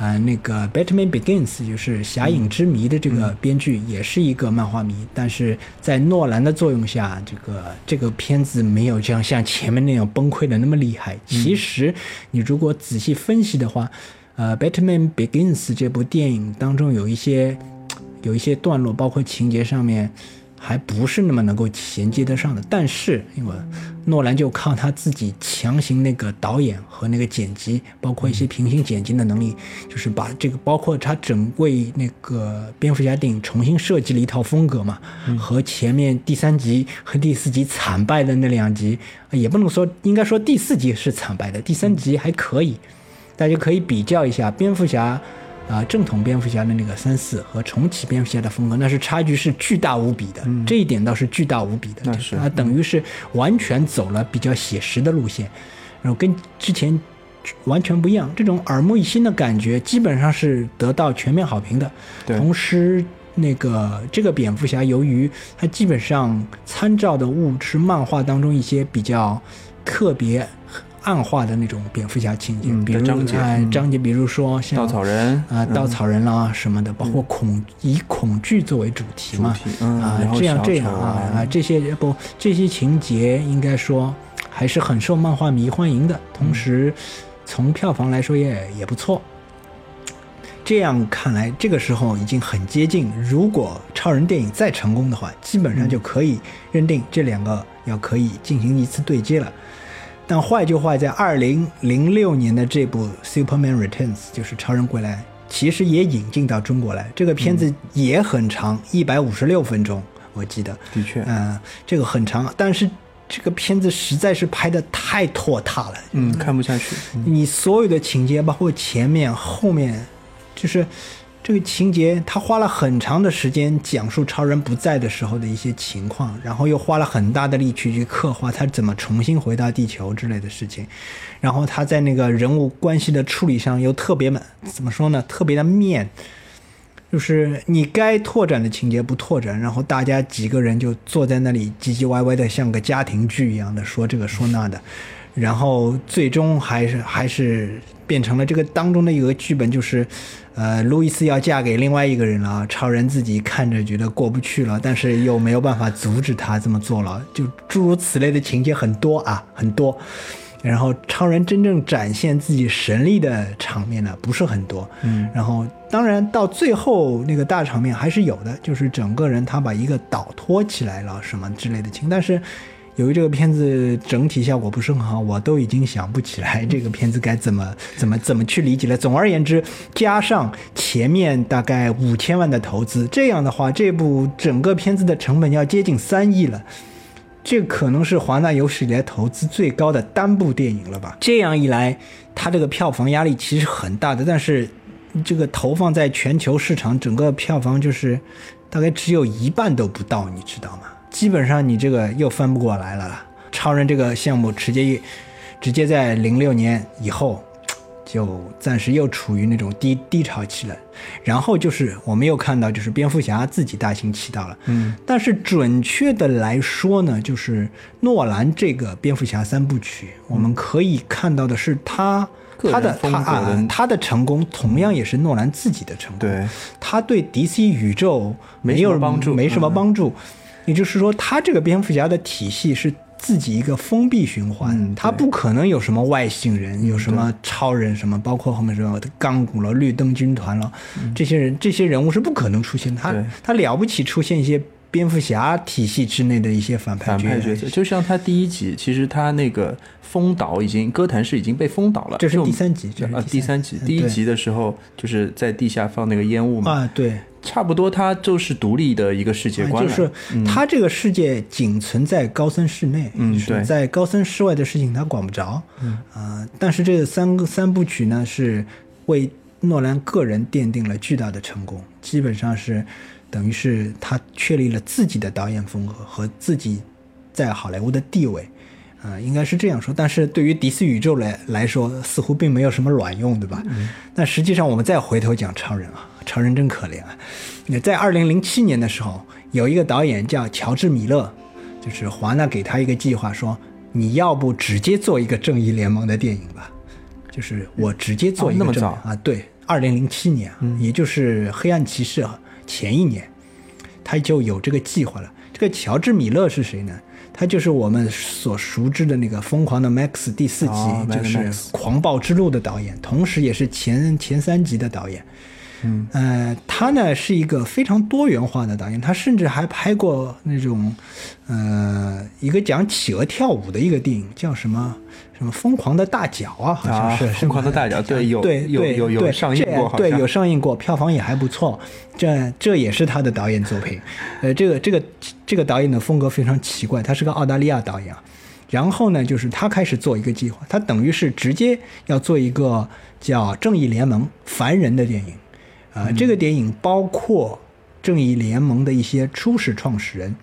[SPEAKER 2] 呃，那个《Batman Begins》就是《侠影之谜》的这个编剧也是一个漫画迷，但是在诺兰的作用下，这个这个片子没有这样像前面那样崩溃的那么厉害。其实你如果仔细分析的话，呃，《Batman Begins》这部电影当中有一些有一些段落，包括情节上面。还不是那么能够衔接得上的，但是因为诺兰就靠他自己强行那个导演和那个剪辑，包括一些平行剪辑的能力，就是把这个包括他整为那个蝙蝠侠电影重新设计了一套风格嘛，和前面第三集和第四集惨败的那两集，也不能说，应该说第四集是惨败的，第三集还可以，大家可以比较一下蝙蝠侠。啊，正统蝙蝠侠的那个三四和重启蝙蝠侠的风格，那是差距是巨大无比的，这一点倒是巨大无比的。
[SPEAKER 1] 那是
[SPEAKER 2] 啊，等于是完全走了比较写实的路线，然后跟之前完全不一样。这种耳目一新的感觉，基本上是得到全面好评的。同时，那个这个蝙蝠侠，由于它基本上参照的物是漫画当中一些比较特别。暗化的那种蝙蝠侠情节，比如哎，章节，比如说像
[SPEAKER 1] 稻草人
[SPEAKER 2] 啊，稻草人啦什么的，包括恐以恐惧作为主题嘛，啊，这样这样啊啊，这些不这些情节应该说还是很受漫画迷欢迎的，同时从票房来说也也不错。这样看来，这个时候已经很接近。如果超人电影再成功的话，基本上就可以认定这两个要可以进行一次对接了。但坏就坏在二零零六年的这部《Superman Returns》，就是超人归来，其实也引进到中国来。这个片子也很长，一百五十六分钟，我记得。
[SPEAKER 1] 的确，
[SPEAKER 2] 嗯，这个很长，但是这个片子实在是拍的太拖沓了，
[SPEAKER 1] 嗯，看不下去。
[SPEAKER 2] 你所有的情节，包括前面、后面，就是。这个情节，他花了很长的时间讲述超人不在的时候的一些情况，然后又花了很大的力气去刻画他怎么重新回到地球之类的事情，然后他在那个人物关系的处理上又特别怎么说呢？特别的面，就是你该拓展的情节不拓展，然后大家几个人就坐在那里唧唧歪歪的，像个家庭剧一样的说这个说那的，然后最终还是还是变成了这个当中的一个剧本就是。呃，路易斯要嫁给另外一个人了，超人自己看着觉得过不去了，但是又没有办法阻止他这么做了，就诸如此类的情节很多啊，很多。然后超人真正展现自己神力的场面呢，不是很多。
[SPEAKER 1] 嗯，
[SPEAKER 2] 然后当然到最后那个大场面还是有的，就是整个人他把一个岛托起来了什么之类的情，但是。由于这个片子整体效果不是很好，我都已经想不起来这个片子该怎么怎么怎么去理解了。总而言之，加上前面大概五千万的投资，这样的话，这部整个片子的成本要接近三亿了，这可能是华纳有史以来投资最高的单部电影了吧？这样一来，它这个票房压力其实很大的，但是这个投放在全球市场，整个票房就是大概只有一半都不到，你知道吗？基本上你这个又翻不过来了啦。超人这个项目直接直接在零六年以后就暂时又处于那种低低潮期了。然后就是我们又看到就是蝙蝠侠自己大行其道了。
[SPEAKER 1] 嗯，
[SPEAKER 2] 但是准确的来说呢，就是诺兰这个蝙蝠侠三部曲，我们可以看到的是他他的他啊他的成功同样也是诺兰自己的成功。
[SPEAKER 1] 对，
[SPEAKER 2] 他对 DC 宇宙没有
[SPEAKER 1] 帮助，
[SPEAKER 2] 没什么帮助。也就是说，他这个蝙蝠侠的体系是自己一个封闭循环，他不可能有什么外星人，有什么超人什么，包括后面说钢骨了、绿灯军团了，这些人这些人物是不可能出现的。他他了不起出现一些蝙蝠侠体系之内的一些反
[SPEAKER 1] 派
[SPEAKER 2] 角
[SPEAKER 1] 色，就像他第一集，其实他那个封岛已经哥谭市已经被封岛了，
[SPEAKER 2] 这是第三集，
[SPEAKER 1] 啊，第三集，第一集的时候就是在地下放那个烟雾嘛，
[SPEAKER 2] 啊，对。
[SPEAKER 1] 差不多，它就是独立的一个世界观
[SPEAKER 2] 就是它这个世界仅存在高森室内，
[SPEAKER 1] 嗯，对，
[SPEAKER 2] 在高森室外的事情他管不着，
[SPEAKER 1] 嗯。
[SPEAKER 2] 啊，但是这三个三部曲呢，是为诺兰个人奠定了巨大的成功，基本上是等于是他确立了自己的导演风格和自己在好莱坞的地位，啊、应该是这样说。但是对于迪斯宇宙来来说，似乎并没有什么卵用，对吧？但实际上，我们再回头讲超人啊，超人真可怜啊。那在二零零七年的时候，有一个导演叫乔治米勒，就是华纳给他一个计划，说你要不直接做一个正义联盟的电影吧，就是我直接做一个正、
[SPEAKER 1] 哦那么早
[SPEAKER 2] 啊，对，二零零七年啊，也就是黑暗骑士前一年，他就有这个计划了。这个乔治米勒是谁呢？他就是我们所熟知的那个《疯狂的 Max》第四集，
[SPEAKER 1] 哦
[SPEAKER 2] 就是《狂暴之路》的导演，同时也是前前三集的导演。
[SPEAKER 1] 嗯，
[SPEAKER 2] 呃，他呢是一个非常多元化的导演，他甚至还拍过那种，呃，一个讲企鹅跳舞的一个电影，叫什么什么疯狂的大脚啊，好像是、
[SPEAKER 1] 啊疯狂的大脚对有
[SPEAKER 2] 对对
[SPEAKER 1] 有有有
[SPEAKER 2] 对
[SPEAKER 1] 上映过对，
[SPEAKER 2] 有上映过，票房也还不错。这这也是他的导演作品。呃，这个这个这个导演的风格非常奇怪，他是个澳大利亚导演啊。然后呢，就是他开始做一个计划，他等于是直接要做一个叫《正义联盟》凡人的电影。啊、这个电影包括正义联盟的一些初始创始人，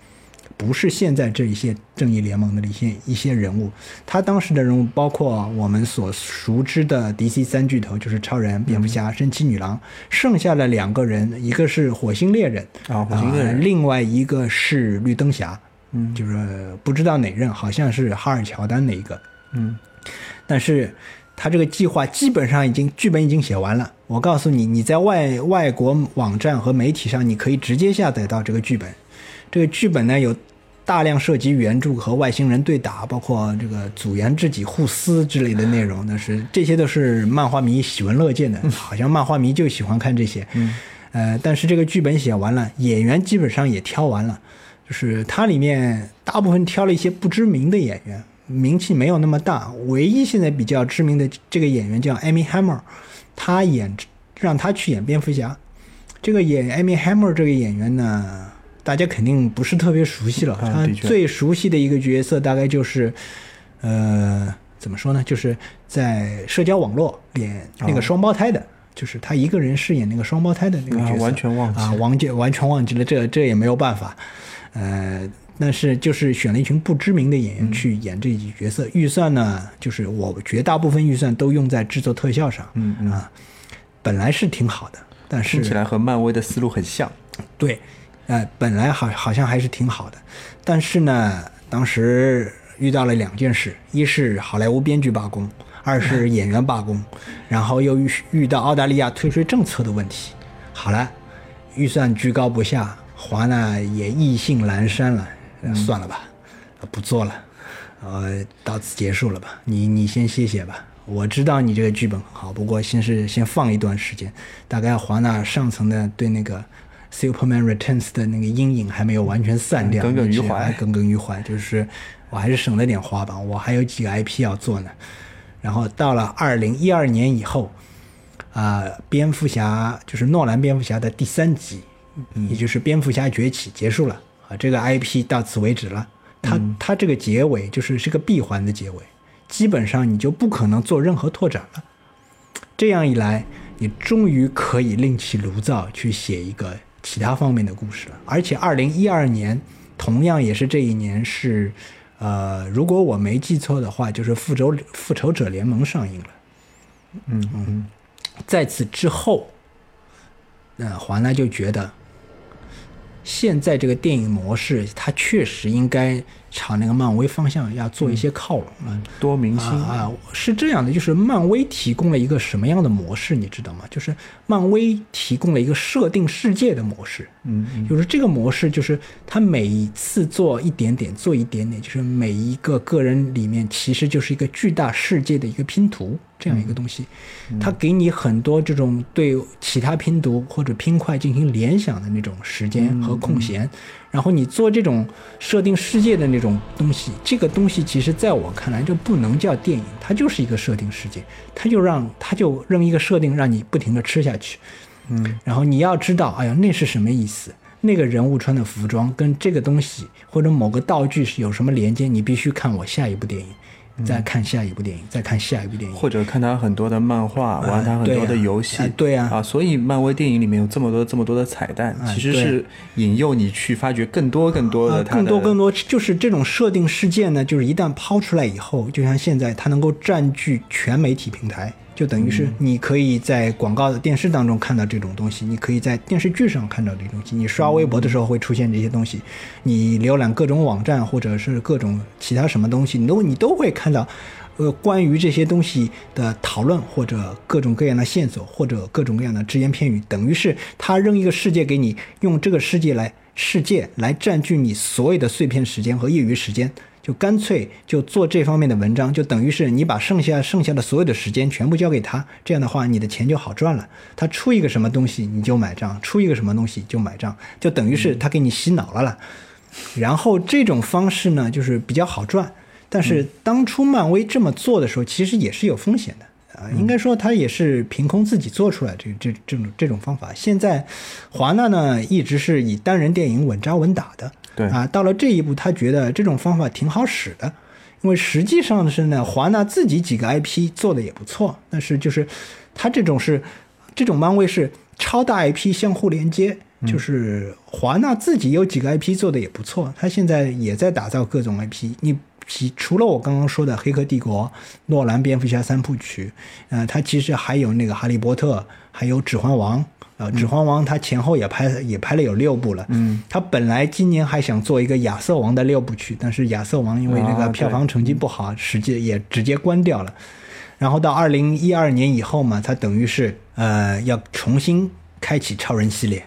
[SPEAKER 2] 不是现在这一些正义联盟的一些一些人物。他当时的人物包括我们所熟知的 DC 三巨头，就是超人、蝙蝠侠、神奇女郎，剩下的两个人，一个是火星猎人
[SPEAKER 1] 啊火星猎人
[SPEAKER 2] 啊另外一个是绿灯侠，
[SPEAKER 1] 嗯
[SPEAKER 2] 就是不知道哪任，好像是哈尔乔丹那一个。
[SPEAKER 1] 嗯
[SPEAKER 2] 但是他这个计划基本上已经剧本已经写完了。我告诉你，你在外外国网站和媒体上，你可以直接下载到这个剧本。这个剧本呢有大量涉及原著和外星人对打，包括这个组员自己互撕之类的内容。那是这些都是漫画迷喜闻乐见的，好像漫画迷就喜欢看这些。
[SPEAKER 1] 嗯
[SPEAKER 2] 呃，但是这个剧本写完了，演员基本上也挑完了，就是它里面大部分挑了一些不知名的演员，名气没有那么大。唯一现在比较知名的这个演员叫 Amy Hammer，他演让他去演蝙蝠侠。这个演 Amy Hammer 这个演员呢，大家肯定不是特别熟悉了。他最熟悉的一个角色大概就是，呃，怎么说呢？就是在社交网络演那个双胞胎的，就是他一个人饰演那个双胞胎的那个角色。
[SPEAKER 1] 啊完全忘记
[SPEAKER 2] 啊，完全完全忘记了，这这也没有办法。呃，但是就是选了一群不知名的演员去演这几角色，预算呢，就是我绝大部分预算都用在制作特效上。
[SPEAKER 1] 嗯嗯，
[SPEAKER 2] 啊，本来是挺好的，但是
[SPEAKER 1] 听起来和漫威的思路很像。
[SPEAKER 2] 对，呃，本来好好像还是挺好的，但是呢，当时遇到了两件事，一是好莱坞编剧罢工，二是演员罢工，然后又遇遇到澳大利亚退税政策的问题。好了，预算居高不下，华纳也意兴阑珊了，呃算了吧，呃不做了，呃，到此结束了吧，你你先歇歇吧。我知道你这个剧本很好，不过先是先放一段时间，大概华纳上层的对那个 Superman Returns 的那个阴影还没有完全散掉，
[SPEAKER 1] 耿耿于怀
[SPEAKER 2] 耿耿于怀。就是我还是省了点花吧，我还有几个 IP 要做呢。然后到了二零一二年以后，啊、蝙蝠侠就是诺兰蝙蝠侠的第三集，也就是蝙蝠侠崛起结束了啊，这个 IP 到此为止了。它它这个结尾就是是个闭环的结尾，基本上你就不可能做任何拓展了。这样一来，你终于可以另起炉灶去写一个其他方面的故事了。而且，二零一二年同样也是这一年是，呃，如果我没记错的话，就是复仇复仇者联盟上映了。
[SPEAKER 1] 嗯嗯
[SPEAKER 2] 在此之后，呃，华纳就觉得，现在这个电影模式，它确实应该朝那个漫威方向要做一些靠拢了。
[SPEAKER 1] 多明星
[SPEAKER 2] 啊啊，是这样的，就是漫威提供了一个什么样的模式，你知道吗？就是漫威提供了一个设定世界的模式，
[SPEAKER 1] 嗯嗯
[SPEAKER 2] 就是这个模式，就是它每一次做一点点，做一点点，就是每一个个人里面其实就是一个巨大世界的一个拼图，这样一个东西。它给你很多这种对其他拼读或者拼块进行联想的那种时间和空闲，然后你做这种设定世界的那种东西，这个东西其实在我看来，这不能叫电影，它就是一个设定世界，它就让它就扔一个设定让你不停的吃下去。
[SPEAKER 1] 嗯
[SPEAKER 2] 然后你要知道，哎呀，那是什么意思？那个人物穿的服装跟这个东西或者某个道具是有什么连接？你必须看我下一部电影，再看下一部电影，再看下一部电影。
[SPEAKER 1] 或者看他很多的漫画，玩他很多的游戏，
[SPEAKER 2] 对啊，
[SPEAKER 1] 啊，所以漫威电影里面有这么多这么多的彩蛋，其实是引诱你去发掘更多更多的，
[SPEAKER 2] 更多更多，就是这种设定事件呢，就是一旦抛出来以后，就像现在它能够占据全媒体平台。就等于是你可以在广告的电视当中看到这种东西，你可以在电视剧上看到这东西，你刷微博的时候会出现这些东西，你浏览各种网站或者是各种其他什么东西，你都你都会看到，呃，关于这些东西的讨论或者各种各样的线索或者各种各样的只言片语，等于是他扔一个世界给你，用这个世界来世界来占据你所有的碎片时间和业余时间。就干脆就做这方面的文章，就等于是你把剩下剩下的所有的时间全部交给他，这样的话你的钱就好赚了。他出一个什么东西你就买账，出一个什么东西就买账，就等于是他给你洗脑了了。然后这种方式呢，就是比较好赚。但是当初漫威这么做的时候，其实也是有风险的啊。应该说他也是凭空自己做出来这这这种这种方法。现在华纳呢，一直是以单人电影稳扎稳打的。
[SPEAKER 1] 对
[SPEAKER 2] 啊，到了这一步，他觉得这种方法挺好使的，因为实际上是呢，华纳自己几个 IP 做的也不错，但是就是他这种是这种漫威是超大 IP 相互连接，就是华纳自己有几个 IP 做的也不错，他现在也在打造各种 IP。你除了我刚刚说的《黑客帝国》、诺兰蝙蝠侠三部曲，呃，他其实还有那个《哈利波特》，还有《指环王》。呃，《指环王》他前后也拍也拍了有六部了。
[SPEAKER 1] 嗯，
[SPEAKER 2] 他本来今年还想做一个亚瑟王的六部曲，但是亚瑟王因为那个票房成绩不好，实际也直接关掉了。然后到二零一二年以后嘛，他等于是呃要重新开启超人系列。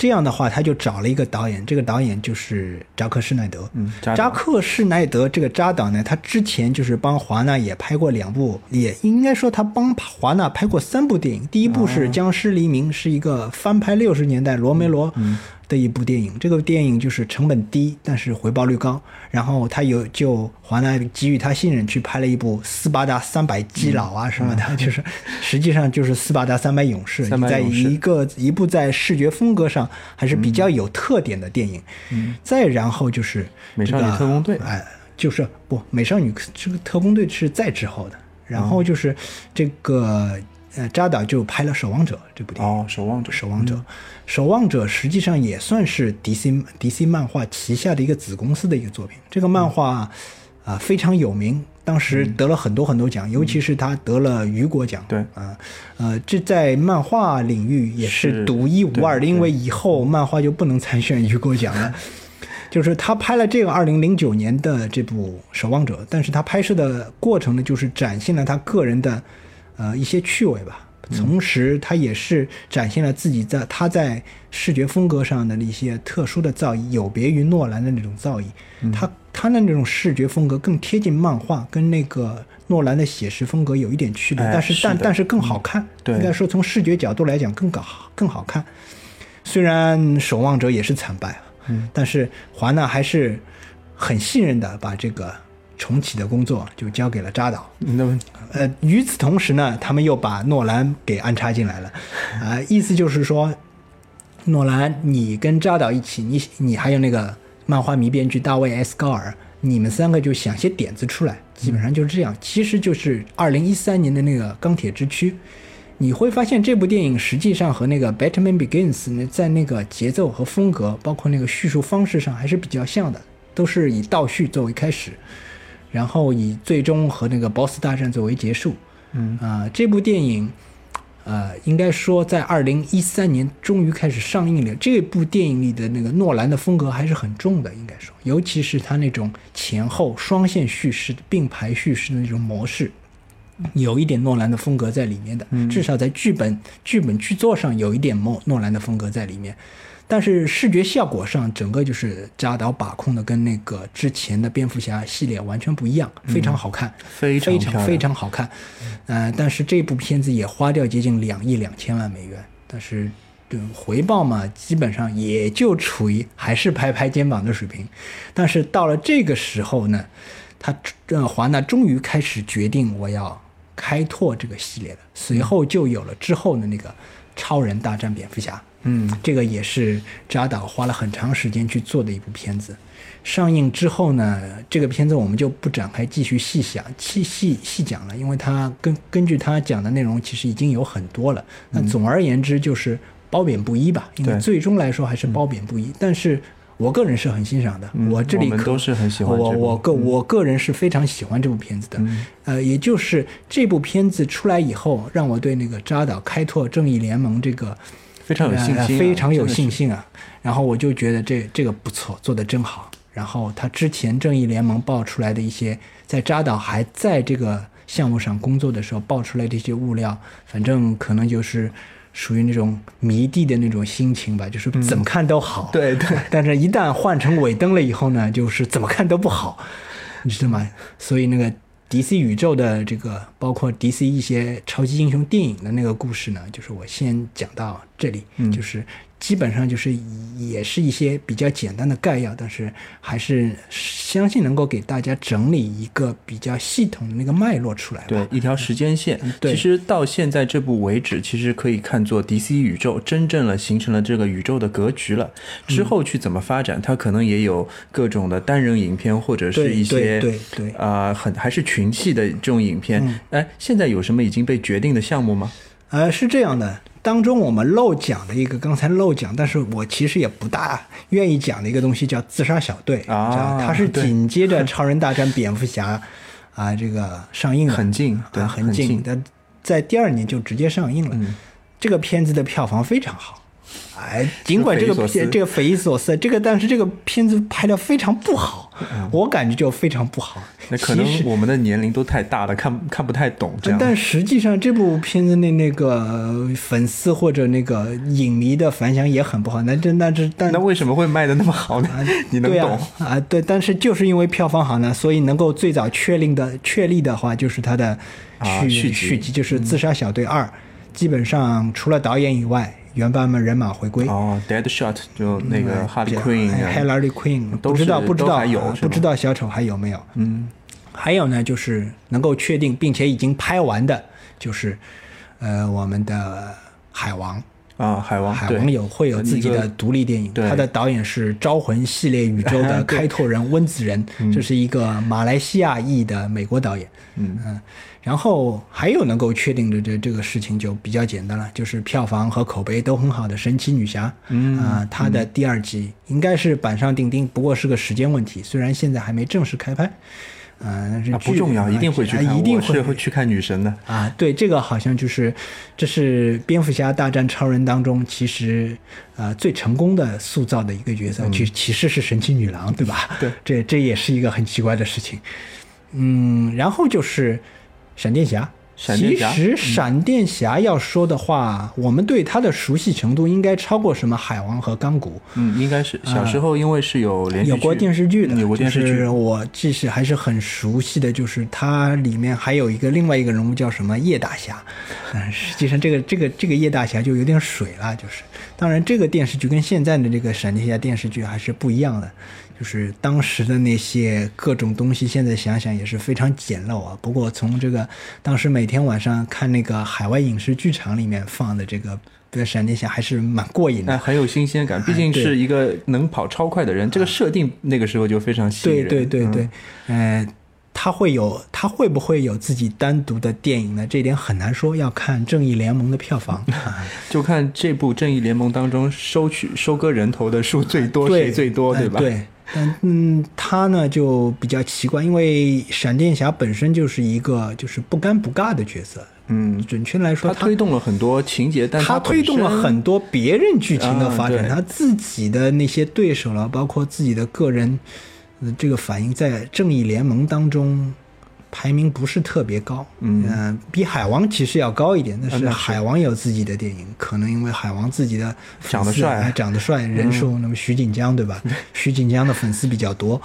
[SPEAKER 2] 这样的话，他就找了一个导演，这个导演就是扎克施奈德。
[SPEAKER 1] 嗯，
[SPEAKER 2] 扎克施奈德这个扎导呢，他之前就是帮华纳也拍过两部，也应该说他帮华纳拍过三部电影。第一部是《僵尸黎明》，是一个翻拍六十年代罗梅罗。的一部电影，这个电影就是成本低，但是回报率高。然后他有就华纳给予他信任，去拍了一部《斯巴达三百基佬》啊什么的，就是实际上就是《斯巴达三百勇士》，在一个一部在视觉风格上还是比较有特点的电影。嗯再然后就是《
[SPEAKER 1] 美少女特工队》，
[SPEAKER 2] 哎，就是不《美少女这个特工队》是在之后的。然后就是这个。呃，扎导就拍了《守望者》这部电影。
[SPEAKER 1] 哦，《守望者》，
[SPEAKER 2] 守望者，守望者实际上也算是 DC DC 漫画旗下的一个子公司的一个作品。这个漫画啊非常有名，当时得了很多很多奖，尤其是他得了雨果奖。
[SPEAKER 1] 对
[SPEAKER 2] 啊，呃，这在漫画领域也是独一无二的，因为以后漫画就不能参选雨果奖了。就是他拍了这个二零零九年的这部《守望者》，但是他拍摄的过程呢，就是展现了他个人的。呃，一些趣味吧，同时他也是展现了自己在他在视觉风格上的一些特殊的造诣，有别于诺兰的那种造诣。他他的那种视觉风格更贴近漫画，跟那个诺兰的写实风格有一点区别，但是但但是更好看。应该说从视觉角度来讲更搞更好看。虽然守望者也是惨败了，但是华纳还是很信任的把这个。重启的工作就交给了扎导。
[SPEAKER 1] 那么，
[SPEAKER 2] 呃，与此同时呢，他们又把诺兰给安插进来了，啊，意思就是说，诺兰，你跟扎导一起，你你还有那个漫画迷编剧大卫 ·S· 高尔，你们三个就想些点子出来，基本上就是这样。其实就是二零一三年的那个钢铁之躯，你会发现这部电影实际上和那个《Batman Begins》在那个节奏和风格，包括那个叙述方式上还是比较像的，都是以倒叙作为开始。然后以最终和那个 BOSS 大战作为结束，
[SPEAKER 1] 嗯。
[SPEAKER 2] 啊，这部电影，呃，应该说在二零一三年终于开始上映了。这部电影里的那个诺兰的风格还是很重的，应该说，尤其是他那种前后双线叙事、并排叙事的那种模式，有一点诺兰的风格在里面的，至少在剧本剧本剧作上有一点诺诺兰的风格在里面。但是视觉效果上，整个就是扎导把控的，跟那个之前的蝙蝠侠系列完全不一样，非常好看，
[SPEAKER 1] 非
[SPEAKER 2] 常非常非常好看。呃，但是这部片子也花掉接近两亿两千万美元，但是对回报嘛，基本上也就处于还是拍拍肩膀的水平。但是到了这个时候呢，他呃华纳终于开始决定我要开拓这个系列了，随后就有了之后的那个超人大战蝙蝠侠。
[SPEAKER 1] 嗯，
[SPEAKER 2] 这个也是扎导花了很长时间去做的一部片子，上映之后呢，这个片子我们就不展开继续细想、细细细讲了，因为它根根据他讲的内容，其实已经有很多了。那总而言之就是褒贬不一吧，因为最终来说还是褒贬不一。但是我个人是很欣赏的，
[SPEAKER 1] 嗯
[SPEAKER 2] 我这里可
[SPEAKER 1] 我们都是很喜欢
[SPEAKER 2] 我我个我个人是非常喜欢这部片子的。
[SPEAKER 1] 嗯
[SPEAKER 2] 呃，也就是这部片子出来以后，让我对那个扎导开拓正义联盟这个
[SPEAKER 1] 非常有信心啊、
[SPEAKER 2] 呃非常有信心啊。然后我就觉得这这个不错，做的真好。然后他之前正义联盟爆出来的一些，在扎导还在这个项目上工作的时候爆出来的一些物料，反正可能就是属于那种迷弟的那种心情吧，就是怎么看都好。
[SPEAKER 1] 对对，
[SPEAKER 2] 但是，一旦换成尾灯了以后呢，就是怎么看都不好，你知道吗？所以那个 DC 宇宙的这个，包括 DC 一些超级英雄电影的那个故事呢，就是我先讲到这里，
[SPEAKER 1] 嗯
[SPEAKER 2] 就是基本上就是也是一些比较简单的概要，但是还是相信能够给大家整理一个比较系统的那个脉络出来吧。
[SPEAKER 1] 对，一条时间线。
[SPEAKER 2] 嗯对
[SPEAKER 1] 其实到现在这部为止，其实可以看作 DC 宇宙真正了形成了这个宇宙的格局了。之后去怎么发展，它可能也有各种的单人影片，或者是一些
[SPEAKER 2] 对对对
[SPEAKER 1] 啊、很还是群戏的这种影片。
[SPEAKER 2] 嗯
[SPEAKER 1] 哎，现在有什么已经被决定的项目吗？
[SPEAKER 2] 呃，是这样的，当中我们漏讲的一个，刚才漏讲，但是我其实也不大愿意讲的一个东西叫自杀小队
[SPEAKER 1] 啊
[SPEAKER 2] 它是紧接着超人大战蝙蝠侠 啊、这个上映的，
[SPEAKER 1] 很近，对，
[SPEAKER 2] 啊，很近，但在第二年就直接上映了。
[SPEAKER 1] 嗯。
[SPEAKER 2] 这个片子的票房非常好，哎，尽管这个片这个匪夷所思，这个但是这个片子拍的非常不好，我感觉就非常不好。
[SPEAKER 1] 嗯那可能我们的年龄都太大了，看看不太懂这样。
[SPEAKER 2] 但实际上，这部片子那那个呃粉丝或者那个影迷的反响也很不好。那这那这但
[SPEAKER 1] 那为什么会卖的那么好呢？你能懂？
[SPEAKER 2] 啊啊对，但是就是因为票房好呢，所以能够最早确定的确立的话，就是它的
[SPEAKER 1] 啊
[SPEAKER 2] 续
[SPEAKER 1] 续集嗯
[SPEAKER 2] 集就是《自杀小队二》，基本上除了导演以外，原班们人马回归。
[SPEAKER 1] 哦，Deadshot 就那个
[SPEAKER 2] 嗯
[SPEAKER 1] 哈利
[SPEAKER 2] 这
[SPEAKER 1] Queen，
[SPEAKER 2] 不知道不知道
[SPEAKER 1] 有
[SPEAKER 2] 不知道小丑还有没有？
[SPEAKER 1] 嗯，
[SPEAKER 2] 还有呢，就是能够确定并且已经拍完的，就是呃我们的海王。
[SPEAKER 1] 啊，海王，
[SPEAKER 2] 海王有会有自己的独立电影，他的导演是《招魂》系列宇宙的 开拓人温子仁，这是一个马来西亚裔的美国导演。
[SPEAKER 1] 嗯。
[SPEAKER 2] 然后还有能够确定的这这个事情就比较简单了，就是票房和口碑都很好的《神奇女侠》，
[SPEAKER 1] 嗯。
[SPEAKER 2] 啊、它的第二季应该是板上钉钉，不过是个时间问题，虽然现在还没正式开拍，啊、那是
[SPEAKER 1] 啊，不重要，一定会去
[SPEAKER 2] 一定会
[SPEAKER 1] 会去看女神的。
[SPEAKER 2] 啊，对，这个好像就是，这是蝙蝠侠大战超人当中其实呃最成功的塑造的一个角色，其其实是神奇女郎，对吧？
[SPEAKER 1] 对，
[SPEAKER 2] 这这也是一个很奇怪的事情。嗯，然后就是闪电侠。
[SPEAKER 1] 闪电侠
[SPEAKER 2] 其实闪电侠要说的话，我们对他的熟悉程度应该超过什么海王和钢骨。
[SPEAKER 1] 嗯，应该是小时候，因为是有连
[SPEAKER 2] 有过电视剧的，
[SPEAKER 1] 嗯有过电视剧
[SPEAKER 2] 就是。我即使还是很熟悉的，就是它里面还有一个另外一个人物叫什么叶大侠，嗯，实际上这个这个这个叶大侠就有点水了，就是当然这个电视剧跟现在的这个闪电侠电视剧还是不一样的，就是当时的那些各种东西，现在想想也是非常简陋啊。不过从这个当时每天晚上看那个海外影视剧场里面放的这个。这个闪电侠还是蛮过瘾的
[SPEAKER 1] 哎，，很有新鲜感，毕竟是一个能跑超快的人，这个设定那个时候就非常吸引
[SPEAKER 2] 对
[SPEAKER 1] 人。对
[SPEAKER 2] 对对对，呃，他会有他会不会有自己单独的电影呢？这一点很难说，要看《正义联盟》的票房。啊
[SPEAKER 1] 就看这部《正义联盟》当中收取收割人头的数最多，谁最多，
[SPEAKER 2] 呃
[SPEAKER 1] 对吧？
[SPEAKER 2] 对。但嗯，他呢就比较奇怪，因为闪电侠本身就是一个就是不尴不尬的角色。
[SPEAKER 1] 嗯，
[SPEAKER 2] 准确来说，
[SPEAKER 1] 他推动了很多情节，但
[SPEAKER 2] 他推动了很多别人剧情的发展，
[SPEAKER 1] 啊
[SPEAKER 2] 他自己的那些对手了，包括自己的个人，呃，这个反应在正义联盟当中排名不是特别高，
[SPEAKER 1] 嗯。
[SPEAKER 2] 呃比海王其实要高一点，但是海王有自己的电影，可能因为海王自己的
[SPEAKER 1] 长得帅
[SPEAKER 2] 长得帅，人数，那么徐锦江对吧？徐锦江的粉丝比较多。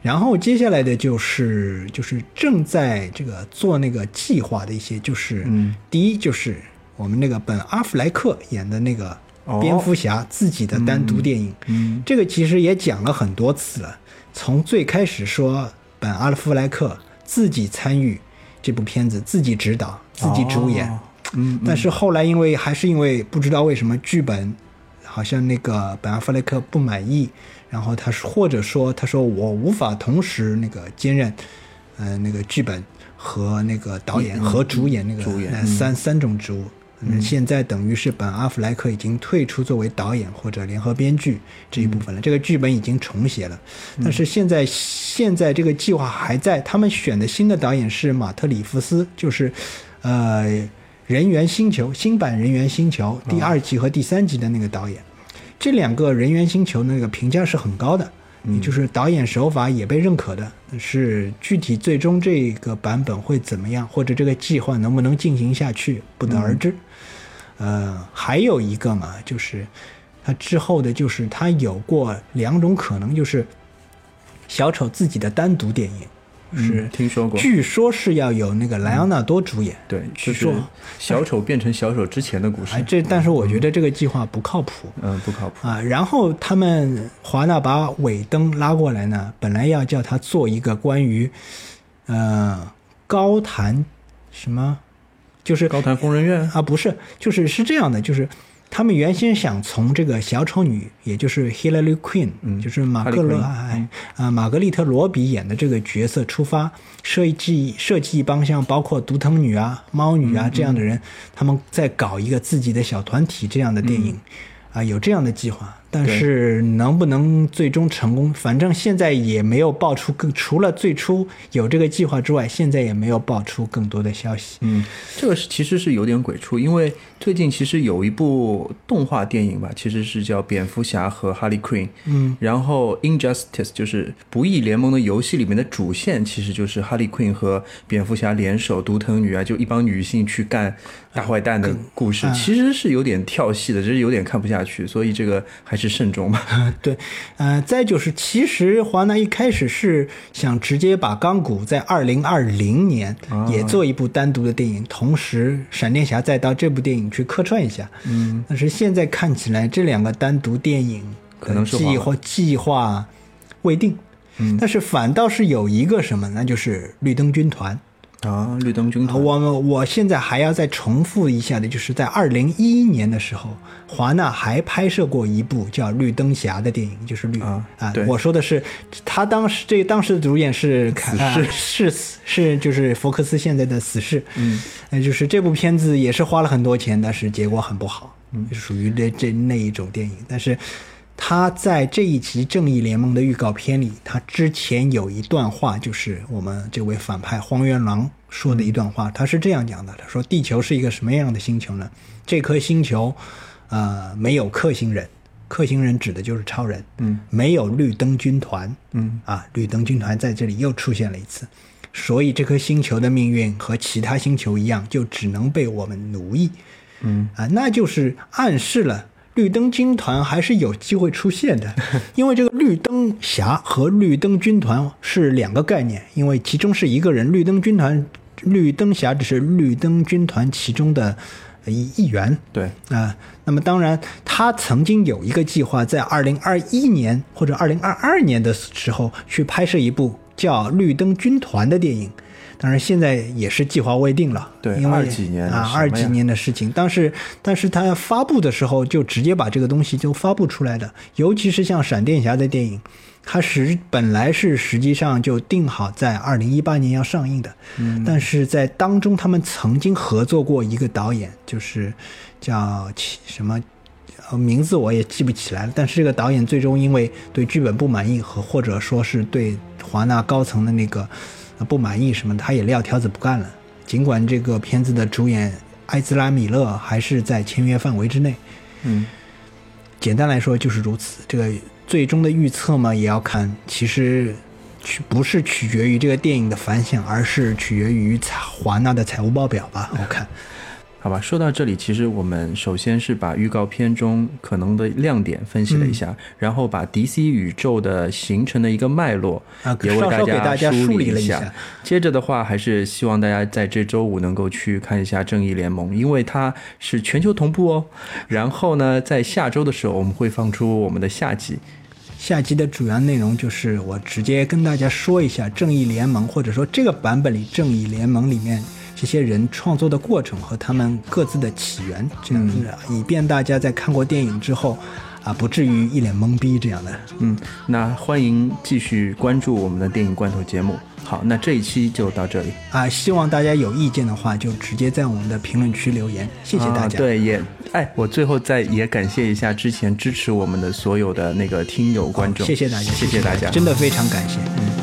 [SPEAKER 2] 然后接下来的就是就是正在这个做那个计划的一些，就是、
[SPEAKER 1] 嗯。
[SPEAKER 2] 第一就是我们那个本阿弗莱克演的那个
[SPEAKER 1] 哦。
[SPEAKER 2] 蝙蝠侠自己的单独电影，
[SPEAKER 1] 嗯。
[SPEAKER 2] 这个其实也讲了很多次了。从最开始说本阿弗莱克自己参与这部片子，自己指导、自己主演，
[SPEAKER 1] 哦嗯，
[SPEAKER 2] 但是后来因为还是因为不知道为什么剧本好像那个本阿弗莱克不满意，然后他说或者说他说我无法同时那个兼任，呃那个剧本和那个导演和主演那个三三种职务。嗯，现在等于是本阿弗莱克已经退出作为导演或者联合编剧这一部分了，这个剧本已经重写了，但是现在现在这个计划还在，他们选的新的导演是马特里夫斯，就是，呃，人猿星球新版人猿星球第二季和第三季的那个导演，这两个人猿星球那个评价是很高的，也就是导演手法也被认可的，是具体最终这个版本会怎么样，或者这个计划能不能进行下去，不得而知。呃，还有一个嘛，就是他之后的，就是他有过两种可能，就是小丑自己的单独电影，是、
[SPEAKER 1] 嗯听说过，
[SPEAKER 2] 据说是要有那个莱昂纳多主演。
[SPEAKER 1] 对，就是
[SPEAKER 2] 据说
[SPEAKER 1] 小丑变成小丑之前的故事。
[SPEAKER 2] 哎，，这但是我觉得这个计划不靠谱。
[SPEAKER 1] 嗯，不靠谱，
[SPEAKER 2] 啊，然后他们华纳把尾灯拉过来呢，本来要叫他做一个关于，呃，高谈什么，就是
[SPEAKER 1] 高谈疯人院，
[SPEAKER 2] 啊，不是，就是是这样的，就是他们原先想从这个小丑女，也就是 Hillary Queen，、
[SPEAKER 1] 嗯
[SPEAKER 2] 就是马格罗
[SPEAKER 1] 奎
[SPEAKER 2] 哎啊玛格丽特罗比演的这个角色出发，设计设计一帮像包括独藤女啊、猫女
[SPEAKER 1] 嗯
[SPEAKER 2] 啊这样的人，他们在搞一个自己的小团体这样的电影。啊，有这样的计划，但是能不能最终成功，反正现在也没有爆出更，除了最初有这个计划之外，现在也没有爆出更多的消息。
[SPEAKER 1] 嗯，这个是其实是有点鬼畜，因为最近其实有一部动画电影吧，其实是叫《蝙蝠侠和哈利 Queen》，
[SPEAKER 2] 嗯，
[SPEAKER 1] 然后《Injustice》就是《不义联盟》的游戏里面的主线，其实就是哈利 Queen 和蝙蝠侠联手独藤女啊，就一帮女性去干大坏蛋的故事，
[SPEAKER 2] 啊。
[SPEAKER 1] 其实是有点跳戏的，只是有点看不下去，所以这个还是慎重吧。
[SPEAKER 2] 对，呃，再就是，其实华纳一开始是想直接把钢骨在二零二零年也做一部单独的电影，同时闪电侠再到这部电影去客串一下。嗯，但是现在看起来这两个单独电影
[SPEAKER 1] 可能是
[SPEAKER 2] 计划计划未定。嗯，但是反倒是有一个什么，那就是绿灯军团。
[SPEAKER 1] 啊，绿灯军
[SPEAKER 2] 啊
[SPEAKER 1] 团，
[SPEAKER 2] 我我现在还要再重复一下的，就是在二零一一年的时候，华纳还拍摄过一部叫《绿灯侠》的电影，就是绿
[SPEAKER 1] 啊对。
[SPEAKER 2] 我说的是他当时这当时的主演是凯啊是是就是福克斯现在的死侍，嗯，呃，就是这部片子也是花了很多钱，但是结果很不好，嗯，属于这这那一种电影，但是。他在这一集《正义联盟》的预告片里，他之前有一段话，就是我们这位反派荒原狼说的一段话，他是这样讲的：他说，地球是一个什么样的星球呢？这颗星球，呃，没有克星人，克星人指的就是超人，
[SPEAKER 1] 嗯，
[SPEAKER 2] 没有绿灯军团，
[SPEAKER 1] 嗯。
[SPEAKER 2] 啊，绿灯军团在这里又出现了一次，所以这颗星球的命运和其他星球一样，就只能被我们奴役，
[SPEAKER 1] 嗯。
[SPEAKER 2] 啊，那就是暗示了绿灯军团还是有机会出现的，因为这个绿灯侠和绿灯军团是两个概念，因为其中是一个人，绿灯军团，绿灯侠只是绿灯军团其中的一一员，
[SPEAKER 1] 对，
[SPEAKER 2] 啊，那么当然，他曾经有一个计划，在二零二一年或者二零二二年的时候去拍摄一部叫《绿灯军团》的电影。当然，现在也是计划未定了。
[SPEAKER 1] 对
[SPEAKER 2] 因为
[SPEAKER 1] 二几年
[SPEAKER 2] 啊，二几年的事情。但是，但是他发布的时候就直接把这个东西就发布出来的。尤其是像闪电侠的电影，它实本来是实际上就定好在二零一八年要上映的。嗯，但是在当中，他们曾经合作过一个导演，就是叫什么。呃，名字我也记不起来了，但是这个导演最终因为对剧本不满意和或者说是对华纳高层的那个呃不满意什么的，他也撂挑子不干了。尽管这个片子的主演埃兹拉米勒还是在签约范围之内，
[SPEAKER 1] 嗯
[SPEAKER 2] 简单来说就是如此。这个最终的预测嘛，也要看，其实取不是取决于这个电影的反响，而是取决于华纳的财务报表吧。我看，
[SPEAKER 1] 好吧，说到这里，其实我们首先是把预告片中可能的亮点分析了一下，然后把 DC 宇宙的形成的一个脉络
[SPEAKER 2] 啊
[SPEAKER 1] 也为
[SPEAKER 2] 大家
[SPEAKER 1] 梳
[SPEAKER 2] 梳理了
[SPEAKER 1] 一
[SPEAKER 2] 一下
[SPEAKER 1] 接着的话，还是希望大家在这周五能够去看一下《正义联盟》，因为它是全球同步哦。然后呢，在下周的时候，我们会放出我们的下集。
[SPEAKER 2] 下集的主要内容就是我直接跟大家说一下《正义联盟》，或者说这个版本里《正义联盟》里面这些人创作的过程和他们各自的起源，这样子，以便大家在看过电影之后，
[SPEAKER 3] 啊，不至于一脸懵逼这样的。
[SPEAKER 1] 嗯，那欢迎继续关注我们的电影罐头节目。好，那这一期就到这里。
[SPEAKER 3] 啊，希望大家有意见的话，就直接在我们的评论区留言，谢谢大家。
[SPEAKER 1] 啊对，也哎，我最后再也感谢一下之前支持我们的所有的那个听友观众，
[SPEAKER 3] 谢谢大家，
[SPEAKER 1] 谢谢大家，
[SPEAKER 3] 真的非常感谢。嗯。